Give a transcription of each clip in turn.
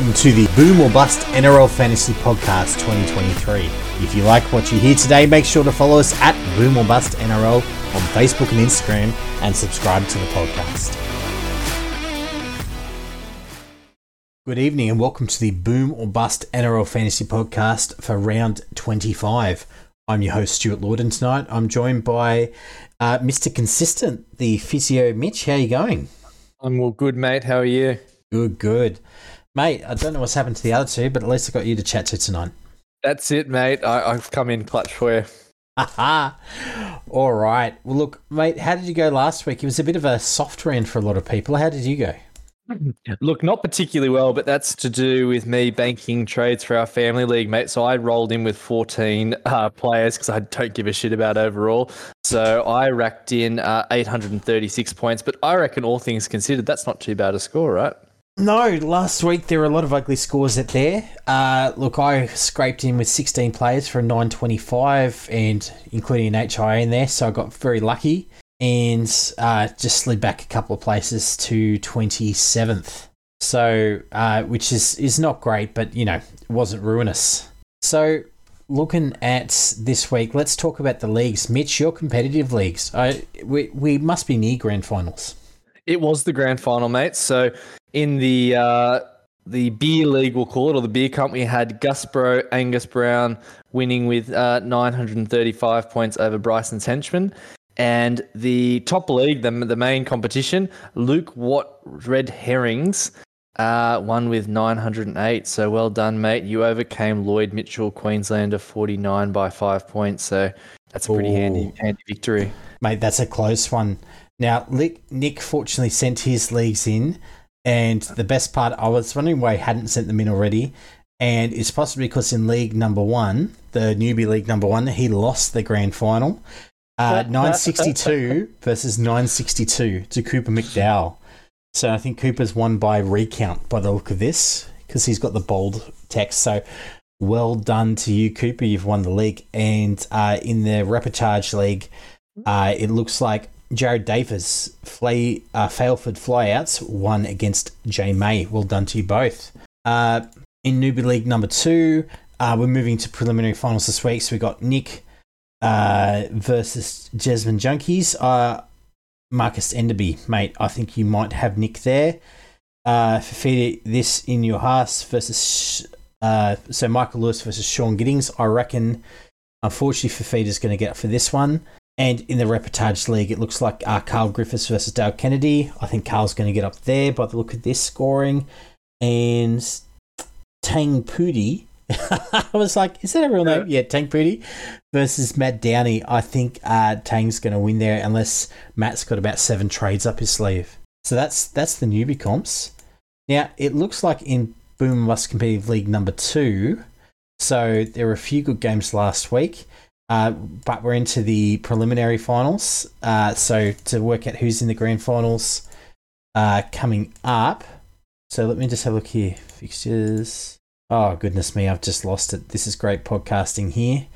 Welcome to the Boom or Bust NRL Fantasy Podcast 2023. If you like what you hear today, make sure to follow us at Boom or Bust NRL on Facebook and Instagram and subscribe to the podcast. Good evening and welcome to the Boom or Bust NRL Fantasy Podcast for round 25. I'm your host, Stuart Lorden, tonight. I'm joined by uh, Mr. Consistent, the physio Mitch. How are you going? I'm all good, mate. How are you? Good, good. Mate, I don't know what's happened to the other two, but at least I got you to chat to tonight. That's it, mate. I, have come in clutch for you. Aha. All right. Well, look, mate, how did you go last week? It was a bit of a soft round for a lot of people. How did you go? Look, not particularly well, but that's to do with me banking trades for our family league, mate. So I rolled in with 14 uh, players because I don't give a shit about overall. So I racked in uh, 836 points, but I reckon all things considered, that's not too bad a score, right? No, last week there were a lot of ugly scores out there. Uh, look, I scraped in with 16 players for a 925 and including an HIA in there, so I got very lucky and uh, just slid back a couple of places to 27th. So, uh, which is, is not great, but you know, it wasn't ruinous. So, looking at this week, let's talk about the leagues. Mitch, your competitive leagues. I, we, we must be near grand finals. It was the grand final, mate. So, in the uh, the beer league, we'll call it, or the beer company, had Gus Bro, Angus Brown winning with uh, 935 points over Bryson's henchman. And the top league, the, the main competition, Luke Watt Red Herrings uh, won with 908. So well done, mate. You overcame Lloyd Mitchell, Queenslander, 49 by five points. So that's a pretty Ooh. handy, handy victory. Mate, that's a close one. Now, Nick fortunately sent his leagues in. And the best part, I was wondering why he hadn't sent them in already. And it's possibly because in League Number One, the newbie League Number One, he lost the grand final. Uh, 962 versus 962 to Cooper McDowell. So I think Cooper's won by recount by the look of this because he's got the bold text. So well done to you, Cooper. You've won the league. And uh, in the Repercharge League, uh, it looks like Jared Davis, Flay, uh, Failford Flyouts, won against Jay May. Well done to you both. Uh, in Newbie League number two, uh, we're moving to preliminary finals this week. So we got Nick uh, versus Jasmine Junkies. Uh, Marcus Enderby, mate. I think you might have Nick there. Uh, feed this in your house versus uh, so Michael Lewis versus Sean Giddings. I reckon, unfortunately, is going to get up for this one. And in the Reportage League, it looks like uh, Carl Griffiths versus Dale Kennedy. I think Carl's going to get up there by the look of this scoring. And Tang Pudi I was like, is that a real name? Yeah, Tang Pooty versus Matt Downey. I think uh, Tang's going to win there unless Matt's got about seven trades up his sleeve. So that's that's the newbie comps. Now it looks like in Boom Must Competitive League number two. So there were a few good games last week, uh, but we're into the preliminary finals. Uh, so to work out who's in the grand finals uh, coming up. So let me just have a look here. Fixtures. Oh, goodness me, I've just lost it. This is great podcasting here.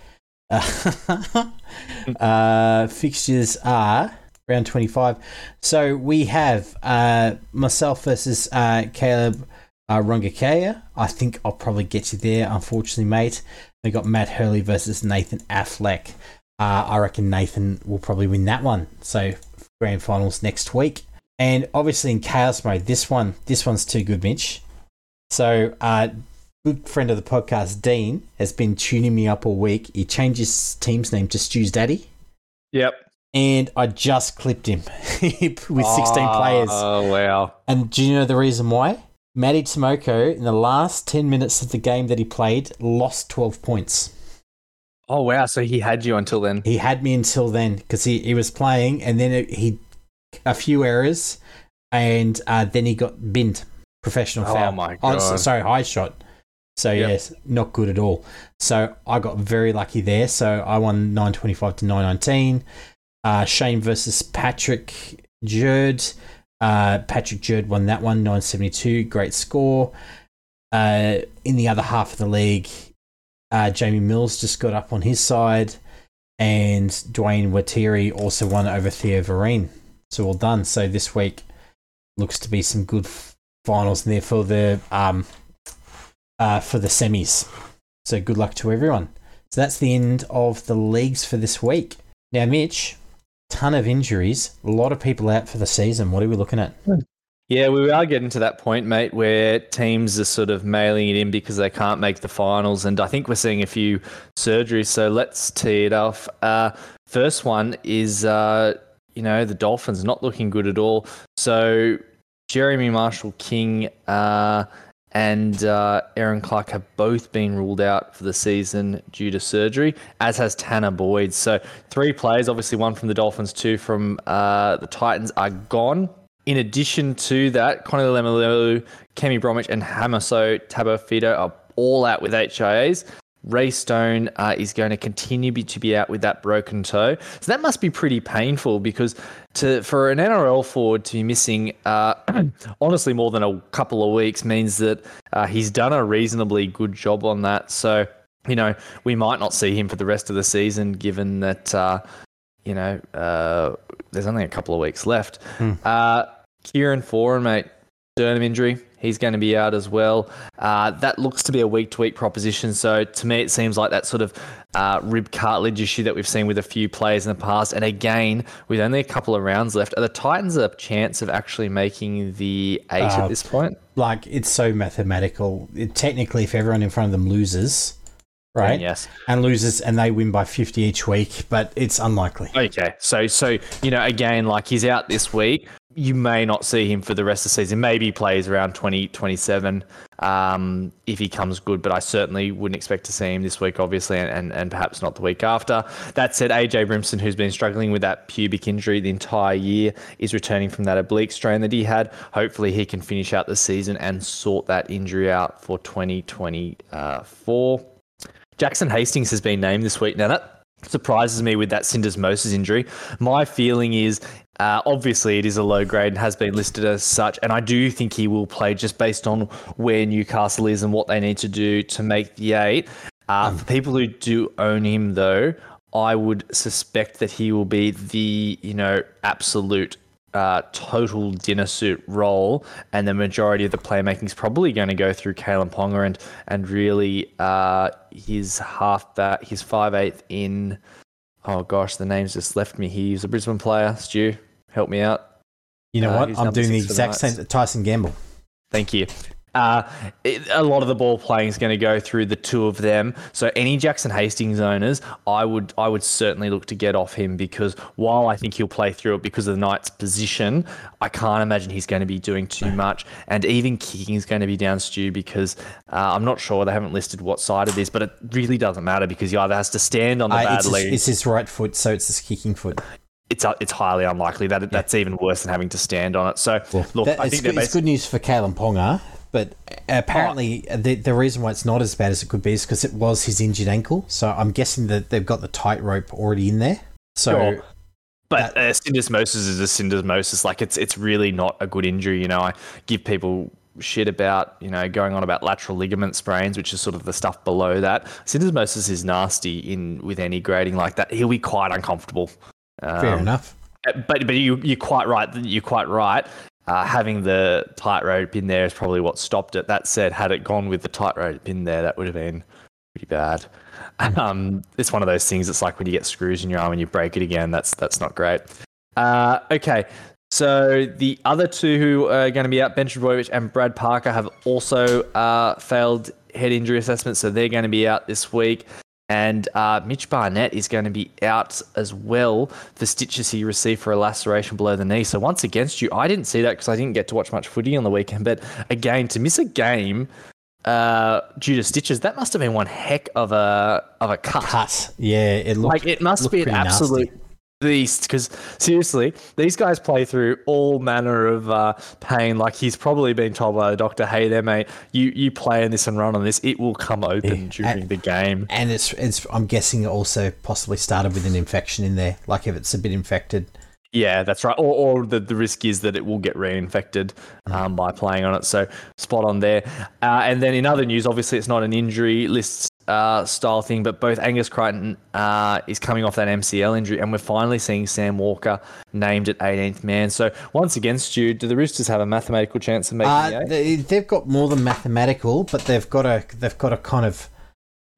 uh, fixtures are round 25. So we have uh, myself versus uh, Caleb uh, Rongakea. I think I'll probably get you there, unfortunately, mate. We got Matt Hurley versus Nathan Affleck. Uh, I reckon Nathan will probably win that one. So grand finals next week. And obviously in chaos mode, this one, this one's too good, Mitch. So uh, good friend of the podcast, Dean, has been tuning me up all week. He changed his team's name to Stu's Daddy. Yep. And I just clipped him with 16 oh, players. Oh, wow. And do you know the reason why? Matty Timoko, in the last 10 minutes of the game that he played, lost 12 points. Oh, wow. So he had you until then? He had me until then because he, he was playing and then it, he, a few errors, and uh, then he got binned. Professional foul. Oh, my God. Oh, sorry, high shot. So yep. yes, not good at all. So I got very lucky there. So I won 925 to 919. Uh, Shane versus Patrick Jerd. Uh, Patrick Jerd won that one, 972. Great score. Uh, in the other half of the league, uh, Jamie Mills just got up on his side, and Dwayne Watiri also won over Theo Vereen. So well done. So this week looks to be some good finals in there for the um, uh, for the semis. So good luck to everyone. So that's the end of the leagues for this week. Now, Mitch, ton of injuries, a lot of people out for the season. What are we looking at? Yeah, we are getting to that point, mate, where teams are sort of mailing it in because they can't make the finals. And I think we're seeing a few surgeries. So let's tee it off. Uh, first one is, uh, you know, the Dolphins not looking good at all. So Jeremy Marshall King uh, and uh, Erin Clark have both been ruled out for the season due to surgery, as has Tanah Boyd. So three players, obviously one from the Dolphins, two from uh, the Titans, are gone in addition to that, Connie Lemuelu, Kenny Bromwich, and Hamiso Tabuai-Fidow are all out with HIAs. Ray Stone uh, is going to continue be, to be out with that broken toe. So that must be pretty painful because to for an NRL forward to be missing, uh, honestly, more than a couple of weeks means that uh, he's done a reasonably good job on that. So, you know, we might not see him for the rest of the season given that, uh, you know, uh, there's only a couple of weeks left. Hmm. Uh, Kieran Foran, mate, sternum injury. He's going to be out as well. Uh, that looks to be a week to week proposition. So to me, it seems like that sort of uh, rib cartilage issue that we've seen with a few players in the past. And again, with only a couple of rounds left, are the Titans a chance of actually making the eight uh, at this point? Like it's so mathematical. It, technically, if everyone in front of them loses, right? yes. And loses and they win by 50 each week, but it's unlikely. Okay. So so you know again like he's out this week. You may not see him for the rest of the season. Maybe he plays around 2027 um, if he comes good, but I certainly wouldn't expect to see him this week, obviously, and, and, and perhaps not the week after. That said, AJ Brimson, who's been struggling with that pubic injury the entire year, is returning from that oblique strain that he had. Hopefully, he can finish out the season and sort that injury out for 2024. Jackson Hastings has been named this week. Now, that surprises me with that syndesmosis injury. My feeling is uh, obviously it is a low grade and has been listed as such, and I do think he will play just based on where Newcastle is and what they need to do to make the eight. Uh, mm. For people who do own him, though, I would suspect that he will be the you know absolute uh, total dinner suit role, and the majority of the playmaking is probably going to go through Kalyn Ponga and and really uh, his half that his five eighth in. Oh gosh, the name's just left me. He's a Brisbane player. Stu, help me out. You know uh, what? I'm doing the exact same. Tyson Gamble. Thank you. Uh, it, a lot of the ball playing is going to go through the two of them. So any Jackson Hastings owners, I would I would certainly look to get off him because while I think he'll play through it because of the Knights' position, I can't imagine he's going to be doing too much. And even kicking is going to be down Stu because uh, I'm not sure they haven't listed what side it is, but it really doesn't matter because he either has to stand on the uh, bad it's. His, it's his right foot, so it's his kicking foot it's uh, it's highly unlikely that that's even worse than having to stand on it. So well, look, that, I think it's, it's good news for Kalyn Ponga but apparently, the, the reason why it's not as bad as it could be is because it was his injured ankle. So I'm guessing that they've got the tightrope already in there. So, sure. but that, uh, syndesmosis is a syndesmosis. Like it's it's really not a good injury. You know, I give people shit about you know going on about lateral ligament sprains, which is sort of the stuff below that. Syndesmosis is nasty in with any grading like that. He'll be quite uncomfortable. Um, Fair enough. But but you you're quite right. You're quite right. Uh, having the tightrope in there is probably what stopped it. That said, had it gone with the tightrope in there, that would have been pretty bad. Um, it's one of those things. It's like when you get screws in your arm and you break it again. That's that's not great. Uh, okay, so the other two who are going to be out, Ben Trbojevic and Brad Parker, have also uh, failed head injury assessments, so they're going to be out this week. And uh, Mitch Barnett is going to be out as well for stitches he received for a laceration below the knee. So once against you, I didn't see that because I didn't get to watch much footy on the weekend. But again, to miss a game uh, due to stitches, that must have been one heck of a of a cut. Cut, yeah. It looked like it must be an absolute nasty beast because seriously, these guys play through all manner of uh, pain. Like he's probably been told by the doctor, "Hey, there, mate, you you play in this and run on this. It will come open yeah. during and, the game." And it's it's. I'm guessing it also possibly started with an infection in there. Like if it's a bit infected. Yeah, that's right. Or, or the, the risk is that it will get reinfected mm. um, by playing on it. So spot on there. Uh, and then in other news, obviously it's not an injury list uh, style thing, but both Angus Crichton uh, is coming off that MCL injury, and we're finally seeing Sam Walker named at 18th man. So once again, Stu, do the Roosters have a mathematical chance of making Uh, the they, they've got more than mathematical, but they've got a they've got a kind of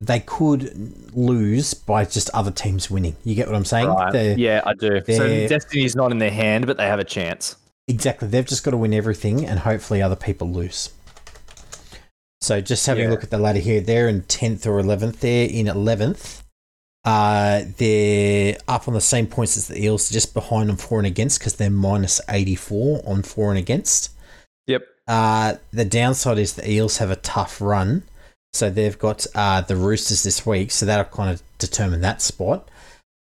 they could lose by just other teams winning. You get what I'm saying? Right. Yeah, I do. So they're- destiny's not in their hand, but they have a chance. Exactly. They've just got to win everything, and hopefully other people lose. So just having Yeah. a look at the ladder here, they're in tenth or eleventh. They're in eleventh. Uh, they're up on the same points as the Eels, just behind on for and against because they're minus eighty four on for and against. Yep. Uh, the downside is the Eels have a tough run, so they've got uh, the Roosters this week, so that'll kind of determine that spot.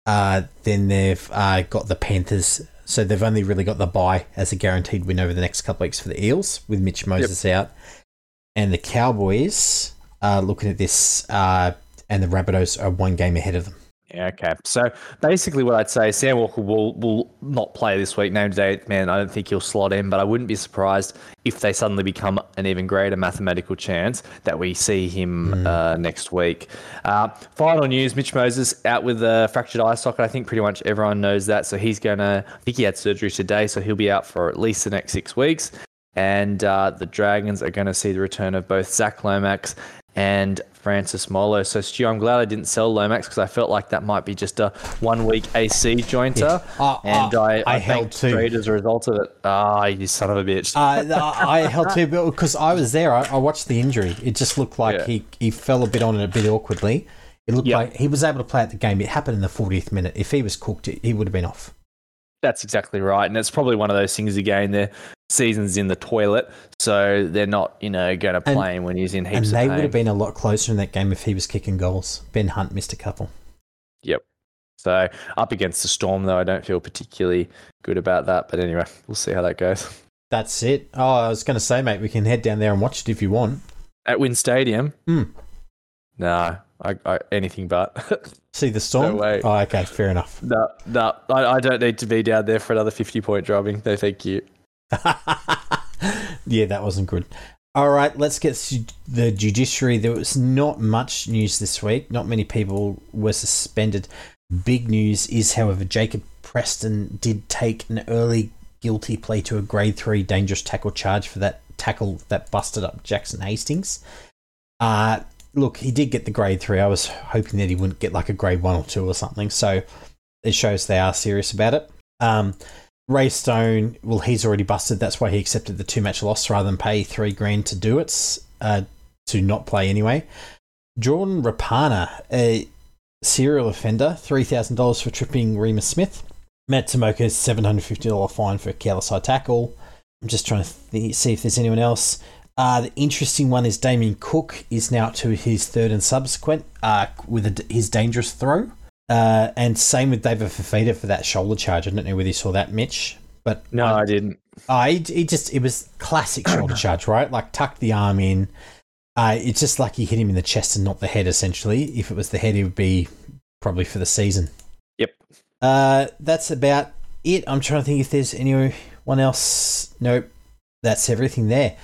Uh, then they've uh, got the Panthers, so they've only really got the bye as a guaranteed win over the next couple of weeks for the Eels with Mitch Moses out, and the Cowboys. Uh, looking at this, uh, and the Rabbitohs are one game ahead of them. Yeah, okay. So basically, what I'd say, Sam Walker will will not play this week. Named eighth man, I don't think he'll slot in, but I wouldn't be surprised if they suddenly become an even greater mathematical chance that we see him uh, next week. Uh, final news: Mitch Moses out with a fractured eye socket. I think pretty much everyone knows that. So he's gonna. I think he had surgery today, so he'll be out for at least the next six weeks. And uh, the Dragons are going to see the return of both Zach Lomax and Francis Molo. So, Stu, I'm glad I didn't sell Lomax because I felt like that might be just a one week AC jointer. Uh, and uh, I, I I, held. Trade as a result of it. Ah, you son of a bitch. Uh, I held to because I was there. I, I watched the injury. It just looked like Yeah. he, he fell a bit on it a bit awkwardly. It looked Yep. like he was able to play at the game. It happened in the 40th minute. If he was cooked, he would have been off. That's exactly right. And it's probably one of those things again, their season's in the toilet. So they're not, you know, going to And- play him when he's in heaps And they would have been a lot closer in that game if he was kicking goals. Ben Hunt missed a couple. Yep. So up against the Storm, though, I don't feel particularly good about that. But anyway, we'll see how that goes. That's it. Oh, I was going to say, mate, we can head down there and watch it if you want. At Win Stadium? Hmm. No, I, I, anything but. See the storm? No way. Oh, okay, fair enough. no, no, I, I don't need to be down there for another 50 point drubbing. No, thank you. yeah, that wasn't good. All right, let's get to the judiciary. There was not much news this week. Not many people were suspended. Big news is, however, Jacob Preston did take an early guilty plea to a grade three dangerous tackle charge for that tackle that busted up Jackson Hastings. Uh, look, he did get the grade three. I was hoping that he wouldn't get like a grade one or two or something. So it shows they are serious about it. Um, Ray Stone, well, he's already busted. That's why he accepted the two match loss rather than pay three grand to do it, uh, to not play anyway. Jordan Rapana, a serial offender, $3,000 for tripping Reimis Smith. Matt Timoko's $750 fine for careless high tackle. I'm just trying to th- see if there's anyone else. Uh, the interesting one is Damien Cook is now to his third and subsequent uh, with a his dangerous throw. Uh, and same with David Fifita for that shoulder charge. I don't know whether you saw that, Mitch, but No, I, I didn't. he, he just it was classic shoulder charge, right? Like tuck the arm in. Uh, it's just like he hit him in the chest and not the head. Essentially, if it was the head, it would be probably for the season. Yep. Uh, that's about it. I'm trying to think if there's anyone else. Nope. That's everything there.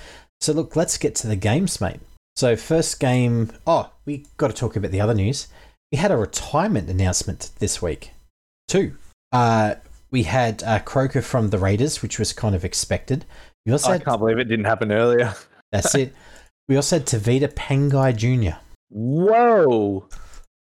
So look, let's get to the games, mate. So first game. Oh, we got to talk about the other news. We had a retirement announcement this week. Two. Uh, we had uh, Croker from the Raiders, which was kind of expected. We also I had, can't believe it didn't happen earlier. that's it. We also had Tevita Pangai Jr. Whoa.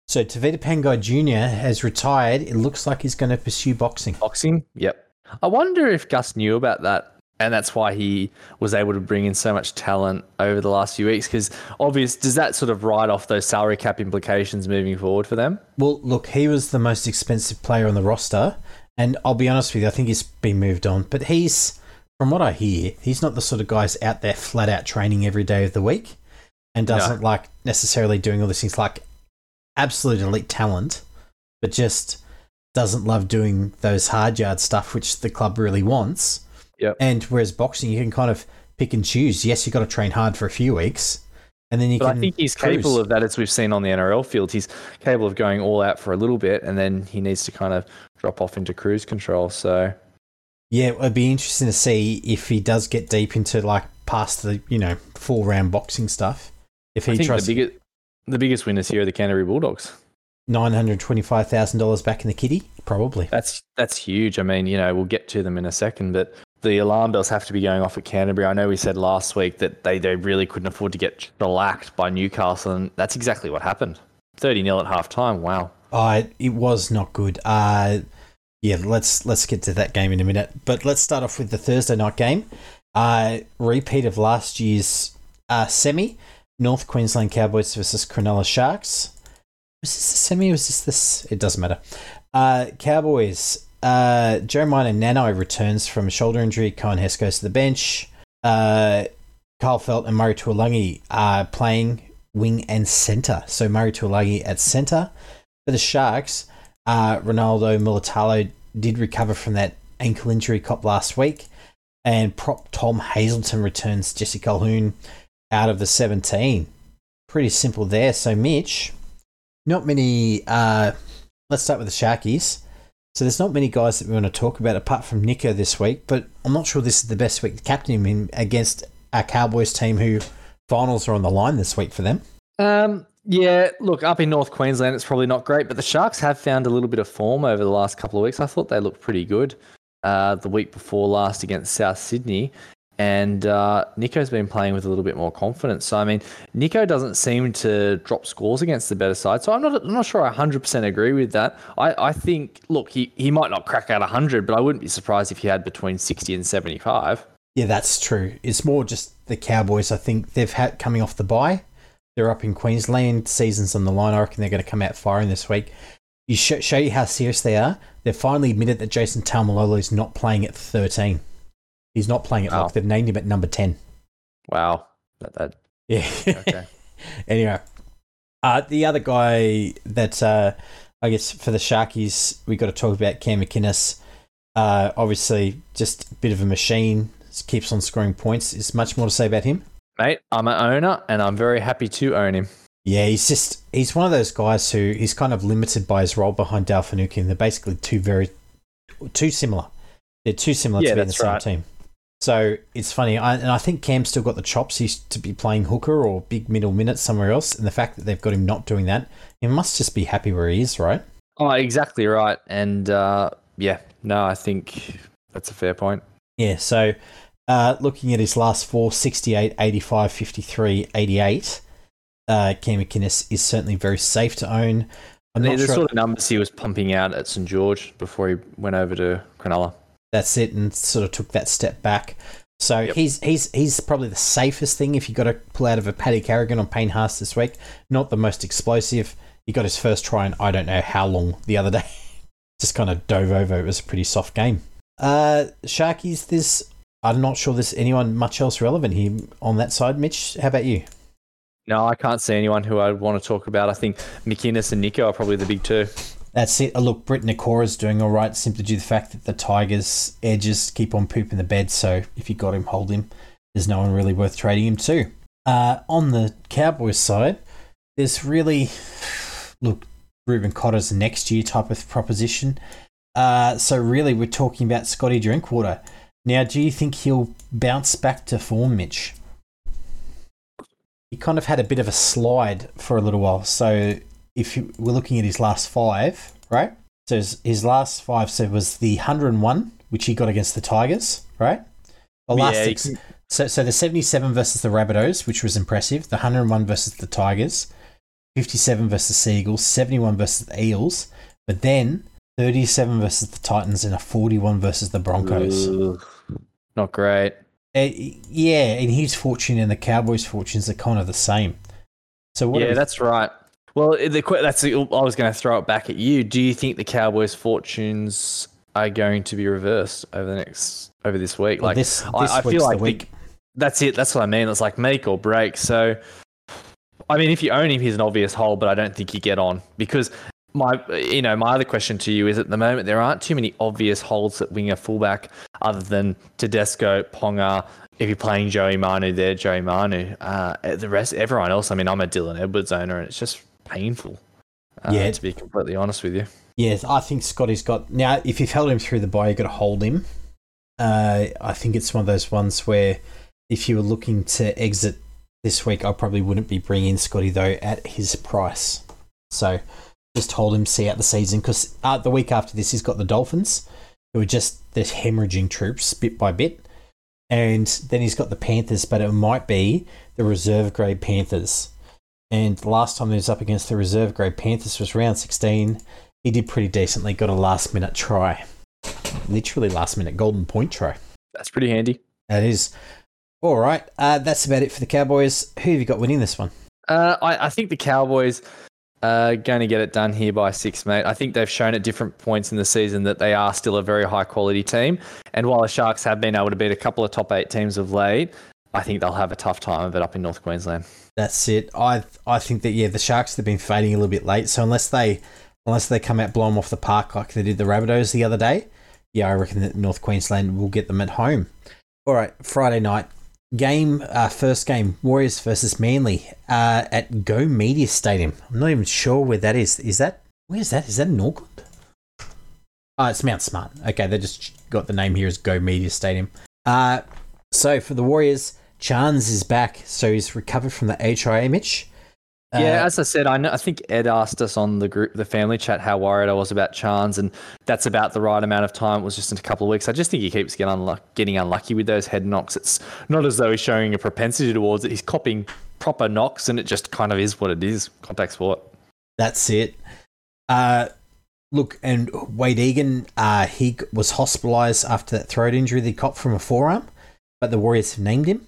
So Tevita Pangai Jr. has retired. It looks like he's going to pursue boxing. Boxing? Yep. I wonder if Gus knew about that. And that's why he was able to bring in so much talent over the last few weeks. Because obvious, does that sort of write off those salary cap implications moving forward for them? Well, look, he was the most expensive player on the roster, and I'll be honest with you, I think he's been moved on. But he's, from what I hear, he's not the sort of guy's out there flat out training every day of the week, and doesn't like necessarily doing all these things like absolute elite talent, but just doesn't love doing those hard yard stuff which the club really wants. Yep. And whereas boxing, you can kind of pick and choose. Yes, you've got to train hard for a few weeks, and then you But can. I think he's cruise. capable of that, as we've seen on the NRL field. He's capable of going all out for a little bit, and then he needs to kind of drop off into cruise control. So Yeah, it'd be interesting to see if he does get deep into like past the you know full round boxing stuff. If he I think tries, the biggest The biggest winners here are the Canterbury Bulldogs. Nine hundred twenty-five thousand dollars back in the kitty, probably. That's that's huge. I mean, you know, we'll get to them in a second, but the alarm bells have to be going off at Canterbury. I know we said last week that they, they really couldn't afford to get shellacked by Newcastle, and that's exactly what happened. 30 0 at half time. Wow. Uh, it was not good. Uh, yeah, let's let's get to that game in a minute. But let's start off with the Thursday night game. Uh, repeat of last year's uh, semi. North Queensland Cowboys versus Cronulla Sharks. Was this the semi? Was this this? It doesn't matter. Uh, Cowboys. Uh, Jeremiah Nanai returns from a shoulder injury. Coen Hess goes to the bench. Uh, Kyle Feldt and Murray Taulagi are playing wing and centre. So Murray Taulagi at centre. For the Sharks, uh, Ronaldo Mulitalo did recover from that ankle injury cop last week. And prop Tom Hazelton returns Jesse Colquhoun out of the 17. Pretty simple there. So, Mitch, not many. Uh, let's start with the Sharkies. So, there's not many guys that we want to talk about apart from Nico this week, but I'm not sure this is the best week to captain him in against our Cowboys team who finals are on the line this week for them. Um, yeah, look, up in North Queensland, it's probably not great, but the Sharks have found a little bit of form over the last couple of weeks. I thought they looked pretty good uh, the week before last against South Sydney. And uh, Nico's been playing with a little bit more confidence. So, I mean, Nico doesn't seem to drop scores against the better side. So, I'm not, I'm not sure I 100% agree with that. I, I think, look, he, he might not crack out 100, but I wouldn't be surprised if he had between 60 and 75. Yeah, that's true. It's more just the Cowboys. I think they've had coming off the bye. They're up in Queensland. Seasons on the line. I reckon they're going to come out firing this week. You sh- show you how serious they are. They've finally admitted that Jason Taumalolo is not playing at 13. He's not playing at Wow. lock. They've named him at number 10. Wow. That, that, Yeah. okay. anyway, uh, the other guy that uh, I guess for the Sharkies, we got to talk about Cam McInnes. Uh, obviously, just a bit of a machine. Keeps on scoring points. Is much more to say about him? Mate, I'm an owner and I'm very happy to own him. Yeah, he's just he's one of those guys who he's kind of limited by his role behind Dal Finucane. They're basically two very too similar. They're too similar Yeah, to be in the same right. team. So it's funny, I, and I think Cam's still got the chops. He's to be playing hooker or big middle minutes somewhere else, and the fact that they've got him not doing that, he must just be happy where he is, right? Oh, exactly right. And uh, yeah, no, I think that's a fair point. Yeah. So uh, looking at his last four, 68, 85, 53, 88, uh, Cam McInnes is certainly very safe to own. I'm the not the sure. sort of numbers he was pumping out at St George before he went over to Cronulla. That's it and sort of took that step back. So Yep. he's he's he's probably the safest thing if you got to pull out of a Paddy Carrigan on Payne Haas this week. Not the most explosive. He got his first try in I don't know how long the other day. Just kind of dove over. It was a pretty soft game. Uh, Sharkies, there's I'm not sure there's anyone much else relevant here on that side. Mitch, how about you? No, I can't see anyone who I'd want to talk about. I think McInnes and Nico are probably the big two. That's it. Uh, Look, Britt Nikora's doing all right simply due to the fact that the Tigers' edges keep on pooping the bed. So if you got him, hold him. There's no one really worth trading him to. Uh, on the Cowboys side, there's really, look, Reuben Cotter's next year type of proposition. Uh, so really, we're talking about Scotty Drinkwater. Now, do you think he'll bounce back to form, Mitch? He kind of had a bit of a slide for a little while. So if you, we're looking at his last five, right? So his, his last five so was the 101, which he got against the Tigers, right? The last Yeah, six. you So, so the 77 versus the Rabbitohs, which was impressive. The 101 versus the Tigers. 57 versus the Eagles. 71 versus the Eels. But then 37 versus the Titans and a 41 versus the Broncos. Not great. Uh, yeah, and his fortune and the Cowboys' fortunes are kind of the same. So what? yeah, we- that's right. Well, the, that's the, I was going to throw it back at you. Do you think the Cowboys' fortunes are going to be reversed over the next over this week? well, Like this, I- this I feel like the that's it. That's what I mean. It's like make or break. So, I mean, if you own him, he's an obvious hole, but I don't think you get on because my, you know, my other question to you is at the moment there aren't too many obvious holds at winger fullback other than Tedesco, Ponga. If you're playing Joey Manu there, Joey Manu. Uh, the rest, everyone else. I mean, I'm a Dylan Edwards owner, and it's just painful. Uh, Yeah. to be completely honest with you. Yes, I think Scotty's got now. If you've held him through the buy, you've got to hold him. Uh, I think it's one of those ones where if you were looking to exit this week. I probably wouldn't be bringing Scotty though at his price. So just hold him see out the season because uh, the week after this he's got the Dolphins, who are just they're hemorrhaging troops bit by bit, and then he's got the Panthers, but it might be the reserve grade Panthers. And the last time he was up against the reserve grade Panthers was round 16. He did pretty decently, got a last minute try. Literally last minute golden point try. That's pretty handy. That is. All right. Uh, that's about it for the Cowboys. Who have you got winning this one? Uh, I, I think the Cowboys are going to get it done here by six, mate. I think they've shown at different points in the season that they are still a very high quality team. And while the Sharks have been able to beat a couple of top eight teams of late, I think they'll have a tough time of it up in North Queensland. That's it. I I think that yeah, the Sharks have been fading a little bit late. So unless they unless they come out blow them off the park like they did the Rabbitohs the other day, yeah, I reckon that North Queensland will get them at home. All right, Friday night game, uh, first game, Warriors versus Manly uh, at Go Media Stadium. I'm not even sure where that is. Is that where is that? Is that in Auckland? Oh, it's Mount Smart. Okay, they just got the name here as Go Media Stadium. Uh, so for the Warriors, Chance is back, so he's recovered from the HIA, Mitch. Yeah, Uh, as I said, I know, I think Ed asked us on the group, the family chat, how worried I was about Chance, and that's about the right amount of time. It was just in a couple of weeks. I just think he keeps getting, unluck- getting unlucky with those head knocks. It's not as though he's showing a propensity towards it. He's copying proper knocks, and it just kind of is what it is. Contact sport. That's it. Uh, look, and Wade Egan, uh, he was hospitalised after that throat injury he caught from a forearm, but the Warriors have named him.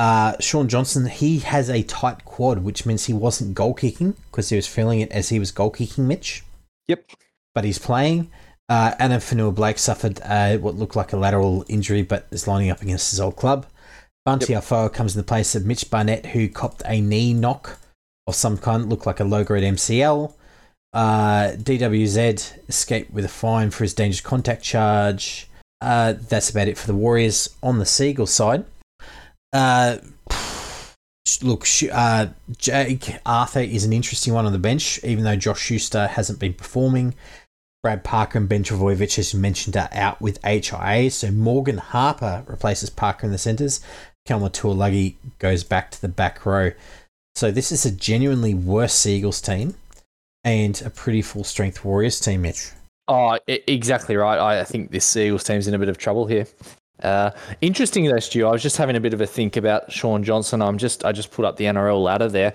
Uh, Shaun Johnson, he has a tight quad, which means he wasn't goal kicking because he was feeling it as he was goal kicking, Mitch. Yep. But he's playing. Uh, Addin Fonua Blake suffered uh, what looked like a lateral injury, but is lining up against his old club. Bunty Afoa comes in the place of Mitch Barnett, who copped a knee knock of some kind, looked like a low grade MCL. Uh, DWZ escaped with a fine for his dangerous contact charge. Uh, that's about it for the Warriors on the Seagull side. Uh, look, uh, Jake Arthur is an interesting one on the bench, even though Josh Schuster hasn't been performing. Brad Parker and Ben Trbojevic, as you mentioned, are out with HIA. So Morgan Harper replaces Parker in the centres. Kelma Tuilagi goes back to the back row. So this is a genuinely worse Seagulls team and a pretty full strength Warriors team, Mitch. Oh, exactly right. I, think this Eagles team's in a bit of trouble here. Uh, interesting though, Stu. I was just having a bit of a think about Shaun Johnson. I'm just I just put up the NRL ladder there.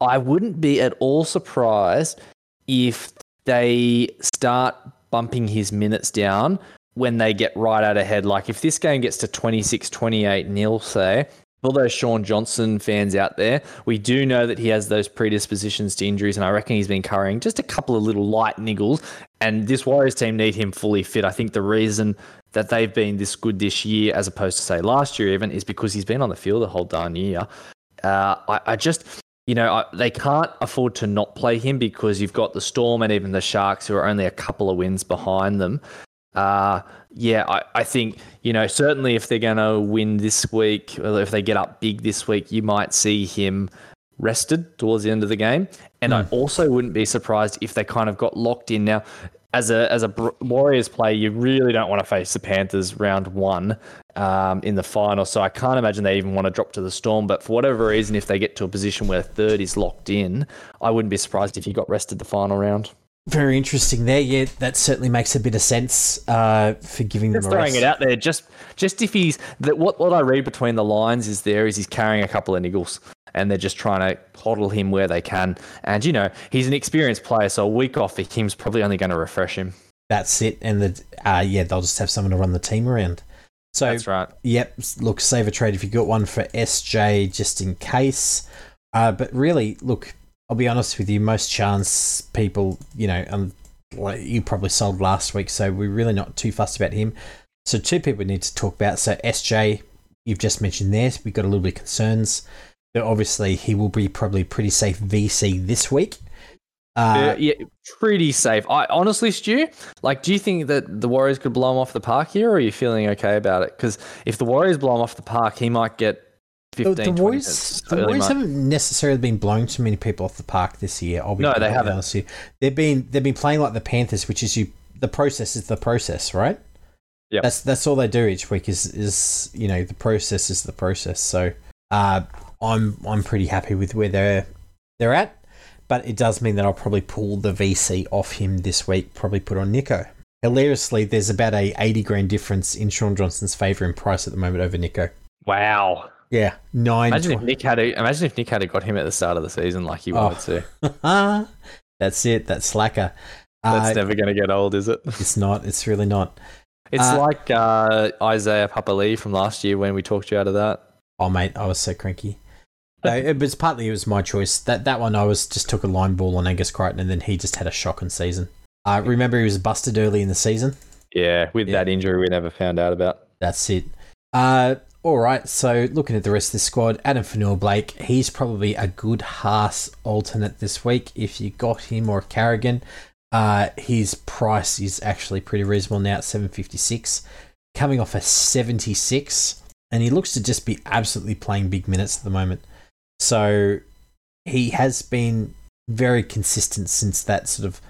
I wouldn't be at all surprised if they start bumping his minutes down when they get right out ahead. Like if this game gets to 26 28 nil, say, for those Shaun Johnson fans out there, we do know that he has those predispositions to injuries, and I reckon he's been carrying just a couple of little light niggles. And this Warriors team need him fully fit. I think the reason that they've been this good this year, as opposed to say last year, even, is because he's been on the field the whole darn year. Uh, I, I just, you know, I, they can't afford to not play him because you've got the Storm and even the Sharks, who are only a couple of wins behind them. Uh, yeah, I, I think, you know, certainly if they're going to win this week, if they get up big this week, you might see him rested towards the end of the game. And I also wouldn't be surprised if they kind of got locked in. Now, as a as a Warriors player, you really don't want to face the Panthers round one um, in the final. So I can't imagine they even want to drop to the Storm. But for whatever reason, if they get to a position where third is locked in, I wouldn't be surprised if he got rested the final round. Very interesting there. Yeah, that certainly makes a bit of sense uh, for giving them Just a throwing rest. it out there, just just if he's that what what I read between the lines is there is he's carrying a couple of niggles and they're just trying to coddle him where they can. And you know he's an experienced player, so a week off for him's probably only going to refresh him. That's it. And the uh, yeah, they'll just have someone to run the team around. So That's right. Yep. Look, save a trade if you got one for SJ just in case. Uh, but really, look, I'll be honest with you. Most chance people, you know, um, like you probably sold last week, so we're really not too fussed about him. So two people we need to talk about. So SJ, you've just mentioned there. We've got a little bit of concerns. But obviously, he will be probably pretty safe VC this week. Uh, yeah, pretty safe. I honestly, Stu, like, do you think that the Warriors could blow him off the park here, or are you feeling okay about it? Because if the Warriors blow him off the park, he might get 15, the 20 Warriors, the Warriors haven't necessarily been blowing too many people off the park this year. I'll be No, they haven't. honest. They've been they've been playing like the Panthers, which is you. The process is the process, right? Yep. That's that's all they do each week. Is is you know the process is the process. So uh, I'm I'm pretty happy with where they're they're at, but it does mean that I'll probably pull the VC off him this week. Probably put on Nico. Hilariously, there's about a 80 grand difference in Shaun Johnson's favour in price at the moment over Nico. Wow. Yeah, nine. Imagine if Nick had a, imagine if Nick had got him at the start of the season like he Oh. wanted to. That's it. That's slacker. That's Uh, never going to get old, is it? it's not. It's really not. It's Uh, like uh, Isaiah Papali from last year when we talked you out of that. Oh mate, I was so cranky. No, it was partly it was my choice. That that one I was just took a line ball on Angus Crichton and then he just had a shocking season. Uh, remember he was busted early in the season. Yeah, with Yeah. that injury we never found out about. That's it. Uh, all right. So looking at the rest of the squad, Addin Fonua Blake, he's probably a good Haas alternate this week. If you got him or Carrigan, uh, his price is actually pretty reasonable now at seven fifty six, coming off a seventy six, and he looks to just be absolutely playing big minutes at the moment. So he has been very consistent since that sort of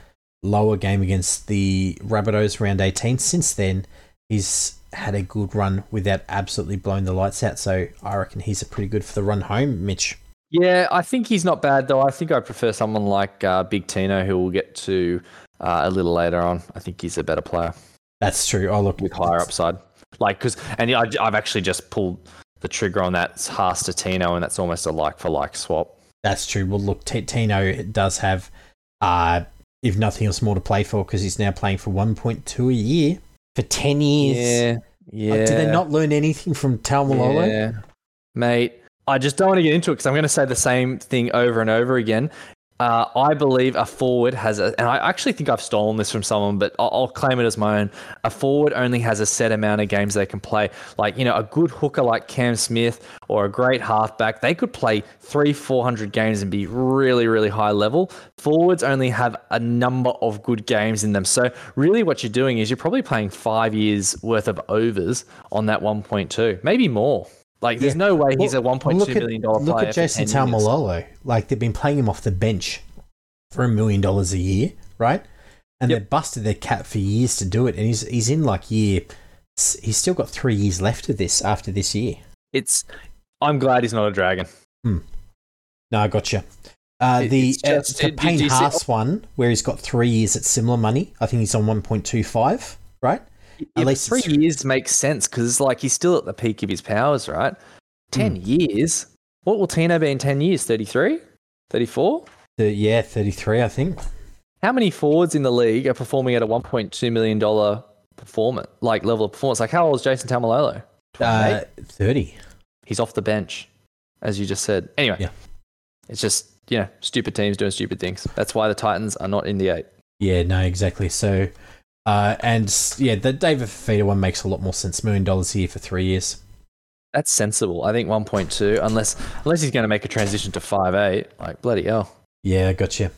lower game against the Rabbitohs round eighteen. Since then, he's had a good run without absolutely blowing the lights out. So I reckon he's a pretty good for the run home, Mitch. Yeah, I think he's not bad though. I think I prefer someone like uh, Big Tino, who we'll get to uh, a little later on. I think he's a better player That's true. I look, with higher upside. Like, because and yeah, I, I've actually just pulled the trigger on that Haas to Tino, and that's almost a like for like swap. That's true. Well, look, T- Tino does have, uh, if nothing else, more to play for because he's now playing for one point two a year for ten years. Yeah, yeah. Like, did they not learn anything from Taumalolo? Yeah. Mate, I just don't want to get into it because I'm going to say the same thing over and over again. Uh, I believe a forward has a, and I actually think I've stolen this from someone, but I'll, I'll claim it as my own. A forward only has a set amount of games they can play. Like, you know, a good hooker like Cam Smith or a great halfback, they could play three, 400 games and be really, really high level. Forwards only have a number of good games in them. So, really, what you're doing is you're probably playing five years worth of overs on that 1.2, maybe more. Like, there's no way he's a one point look two at- million dollar player. Look at Jason 10 years. Taumalolo. Like they've been playing him off the bench for a million dollars a year, right? And Yep. they've busted their cap for years to do it. And he's he's in like year. He's still got three years left of this after this year. It's. I'm glad he's not a dragon. No, I gotcha. Uh, It- the uh, just- it- Payne you see- Haas one, where he's got three years at similar money. I think he's on one point two five, right? Yeah, least three years makes sense because it's like he's still at the peak of his powers, right? Ten Hmm. years. What will Tino be in ten years? 33? 34? The, yeah, thirty three, I think. How many forwards in the league are performing at a 1.2 million dollar performance, like level of performance? Like how old is Jason Taumalolo? Uh, thirty. He's off the bench, as you just said. Anyway, Yeah. it's just you know stupid teams doing stupid things. That's why the Titans are not in the eight. Yeah, no, exactly. So, uh, and yeah, the David Fifita one makes a lot more sense. Million dollars a year for three years. That's sensible. I think 1.2, unless unless he's going to make a transition to five eight. Like bloody hell. Yeah, gotcha.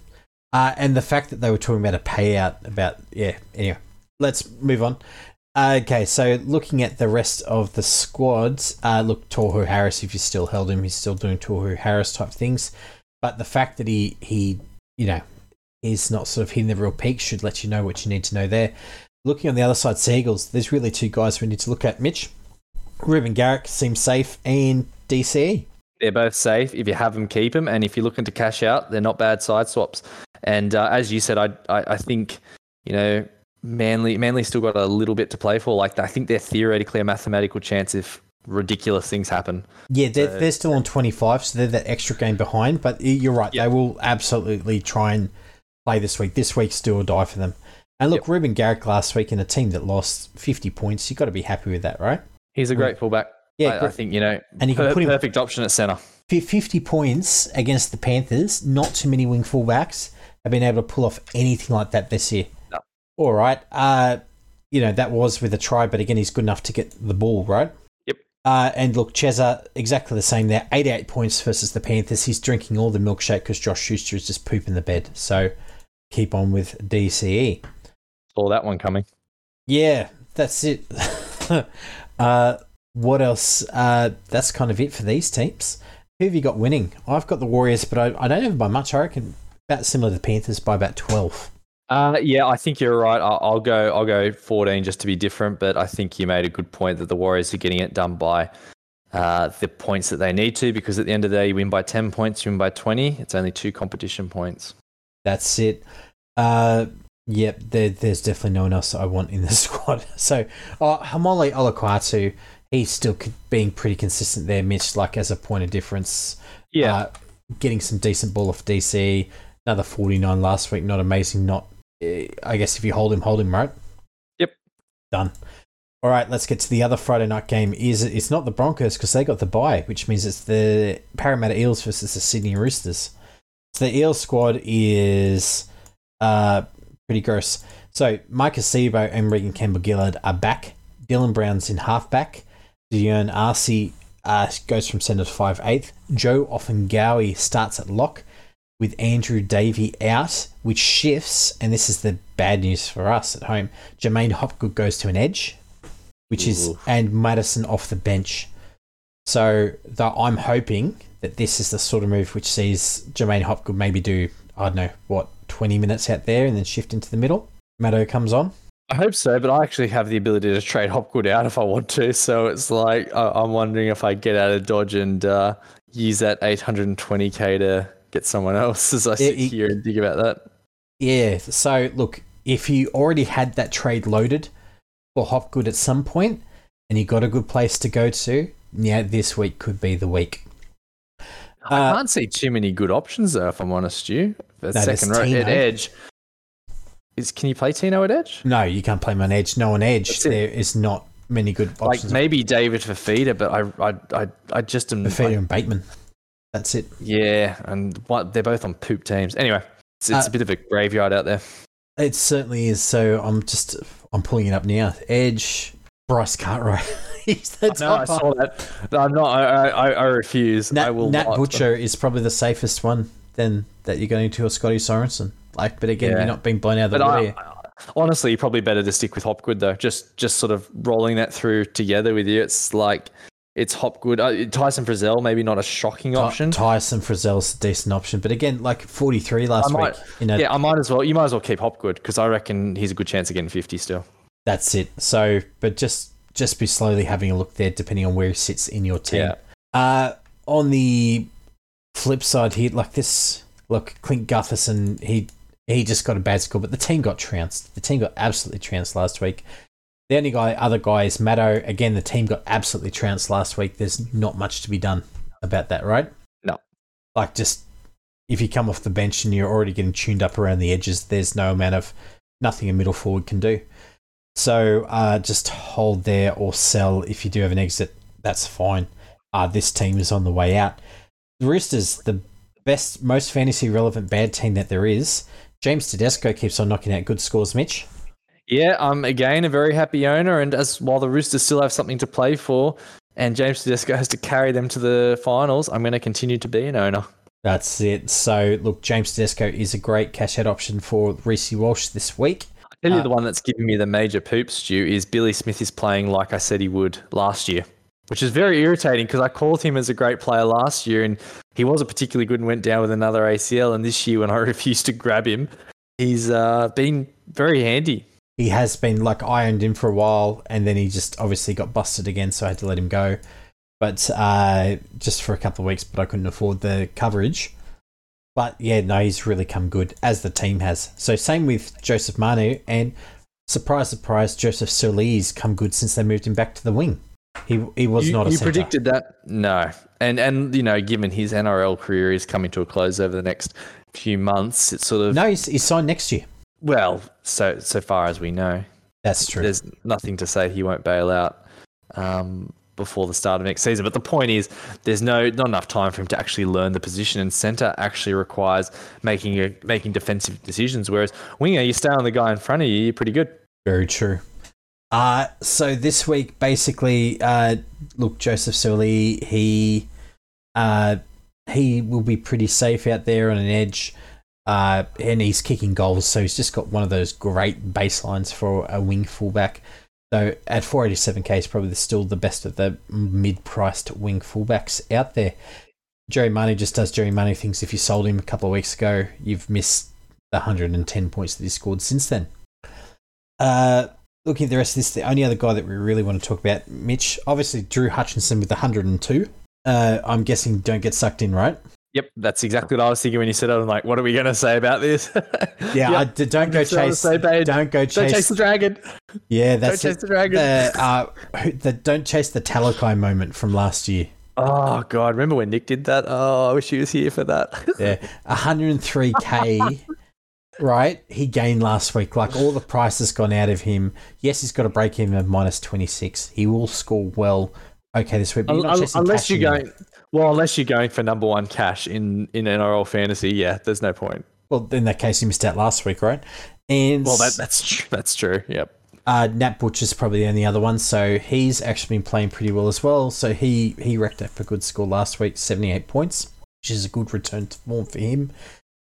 Uh, and the fact that they were talking about a payout about yeah. Anyway, let's move on. Okay, so looking at the rest of the squads, uh, look, Tohu Harris. If you still held him, he's still doing Tohu Harris type things. But the fact that he he you know is not sort of hitting the real peak should let you know what you need to know there. Looking on the other side, Seagulls. There's really two guys we need to look at. Mitch, Reuben Garrick seems safe, and. DCE. They're both safe. If you have them, keep them. And if you're looking to cash out, they're not bad side swaps. And uh, as you said, I, I I think you know Manly Manly still got a little bit to play for. Like I think they're theoretically a mathematical chance if ridiculous things happen. Yeah, they're, So- they're still on 25, so they're that extra game behind. But you're right, Yep. they will absolutely try and play this week. This week's do or die for them. And look, Yep. Reuben Garrick last week in a team that lost 50 points, you've got to be happy with that, right? He's a great fullback. Yeah, I, I think you know And you can put him- perfect option at center. 50 points against the Panthers, not too many wing fullbacks have been able to pull off anything like that this year. No. All right. Uh, you know, that was with a try, but again, he's good enough to get the ball, right? Yep. Uh, and look, Cheza, exactly the same there. 88 points versus the Panthers. He's drinking all the milkshake because Josh Schuster is just pooping the bed. So keep on with DCE. Saw that one coming. Yeah, that's it. uh, what else? Uh, that's kind of it for these teams. Who have you got winning? I've got the Warriors, but I, I don't have by much. I reckon about similar to the Panthers by about 12. Uh, yeah, I think you're right. I'll, I'll go. I'll go 14 just to be different. But I think you made a good point that the Warriors are getting it done by uh, the points that they need to because at the end of the day, you win by 10 points, you win by 20. It's only two competition points. That's it. Uh, yep, there, there's definitely no one else I want in the squad. So, uh, Haumole Olakau'atu, he's still being pretty consistent there, Mitch, like as a point of difference. Yeah. Uh, getting some decent ball off DC. Another 49 last week. Not amazing. Not, uh, I guess if you hold him, hold him, right? Yep. Done. All right, let's get to the other Friday night game. Is It's not the Broncos because they got the bye, which means it's the Parramatta Eels versus the Sydney Roosters. So the Eel squad is uh, pretty gross. So Maika Sivo and Reagan Campbell-Gillard are back. Dylan Brown's in halfback. Dion Arcee uh, goes from centre to 5 8th. Joe Ofahengaue starts at lock with Andrew Davey out, which shifts, and this is the bad news for us at home. J'maine Hopgood goes to an edge, which is, and Madison off the bench. So the, I'm hoping that this is the sort of move which sees J'maine Hopgood maybe do, I don't know, what, 20 minutes out there and then shift into the middle. Maddo comes on. I hope so, but I actually have the ability to trade Hopgood out if I want to. So it's like I'm wondering if I get out of Dodge and uh, use that 820k to get someone else as I sit he- here and think about that. Yeah, so look, if you already had that trade loaded for Hopgood at some point and you got a good place to go to, yeah, this week could be the week. I Uh, can't see too many good options though, if I'm honest, you. At No, second row at edge. Is can you play Tino at edge? No, you can't play him on edge. No on edge. There is not many good options. Like maybe David Fifita, but I I I, I just am Fifita and Bateman. That's it. yeah, and what they're both on poop teams. Anyway, it's, it's Uh, a bit of a graveyard out there. It certainly is. So I'm just I'm pulling it up now. Edge, Bryce Cartwright. He's the No, I saw that. No, I'm not. I I, I refuse. Nat, I will Nat not. Butcher is probably the safest one then that you're going to a Scotty Sorensen. Like, but again, Yeah. you're not being blown out of the water. Honestly, probably better to stick with Hopgood though. Just just sort of rolling that through together with you. It's like it's Hopgood. Uh, Tyson Frizell, maybe not a shocking option. Tyson Frizell's a decent option, but again, like 43 last might- week. You know, yeah, I might as well. You might as well keep Hopgood because I reckon he's a good chance of getting 50 still. that's it. So, but just just be slowly having a look there, depending on where he sits in your team. Yeah. Uh, on the flip side here, like this, look, Clint Gutherson, he he just got a bad score, but the team got trounced. The team got absolutely trounced last week. The only guy, other guy is Matto. Again, the team got absolutely trounced last week. There's not much to be done about that, right? No. Like just if you come off the bench and you're already getting tuned up around the edges, there's no amount of nothing a middle forward can do. So uh, just hold there or sell if you do have an exit. That's fine. Uh, this team is on the way out. The Roosters, the best, most fantasy relevant bad team that there is. James Tedesco keeps on knocking out good scores, Mitch. Yeah, I'm again a very happy owner, and as while the Roosters still have something to play for, and James Tedesco has to carry them to the finals, I'm going to continue to be an owner. That's it. So, look, James Tedesco is a great cash out option for Reece Walsh this week. I tell you, the one that's giving me the major poop stew is Billy Smith is playing like I said he would last year, which is very irritating because I called him as a great player last year, and he wasn't particularly good and went down with another ACL. And this year, when I refused to grab him, he's uh, been very handy. He has been like I owned him for a while, and then he just obviously got busted again, so I had to let him go. But uh, just for a couple of weeks, but I couldn't afford the coverage. But yeah, no, he's really come good as the team has. So same with Joseph Manu, and surprise, surprise, Joseph Suaalii's come good since they moved him back to the wing. He he was you, not a you centre. predicted that? No. And and you know, given his NRL career is coming to a close over the next few months, it's sort of No, he's, he's signed next year. well, so so far as we know, That's true. there's nothing to say he won't bail out um, before the start of next season. But the point is, there's no not enough time for him to actually learn the position, and centre actually requires making a, making defensive decisions. Whereas winger, you stay on the guy in front of you, you're pretty good. Very true. Uh, so this week, basically, uh, look, Joseph Suaalii, he, uh, he will be pretty safe out there on an edge, uh, and he's kicking goals. So he's just got one of those great baselines for a wing fullback. So at 487k, is probably still the best of the mid-priced wing fullbacks out there. Jerry Money just does Jerry Money things. If you sold him a couple of weeks ago, you've missed the 110 points that he scored since then. Uh, looking at the rest of this, the only other guy that we really want to talk about, Mitch, obviously Drew Hutchison with 102. Uh, I'm guessing don't get sucked in, right? Yep, that's exactly what I was thinking when you said it. I'm like, what are we going to say about this? Yeah, Yep. I d- don't go chase. page. Don't go chase. Don't chase the dragon. Yeah, Don't that's chase the dragon. The, uh, the don't chase the Talakai moment from last year. Oh god, remember when Nick did that? Oh, I wish he was here for that. Yeah, 103k. right, he gained last week. Like all the price has gone out of him. Yes, he's got a break even of minus 26. He will score well. Okay, this week, but you're not unless you're going, well, unless you're going for number one cash in in NRL fantasy, yeah, there's no point. Well, in that case, you missed out last week, right? And Well, that that's true. That's true. Yep. uh, Nat Butcher's probably the only other one, so he's actually been playing pretty well as well. So he he racked up a good score last week, seventy eight points, which is a good return to form for him.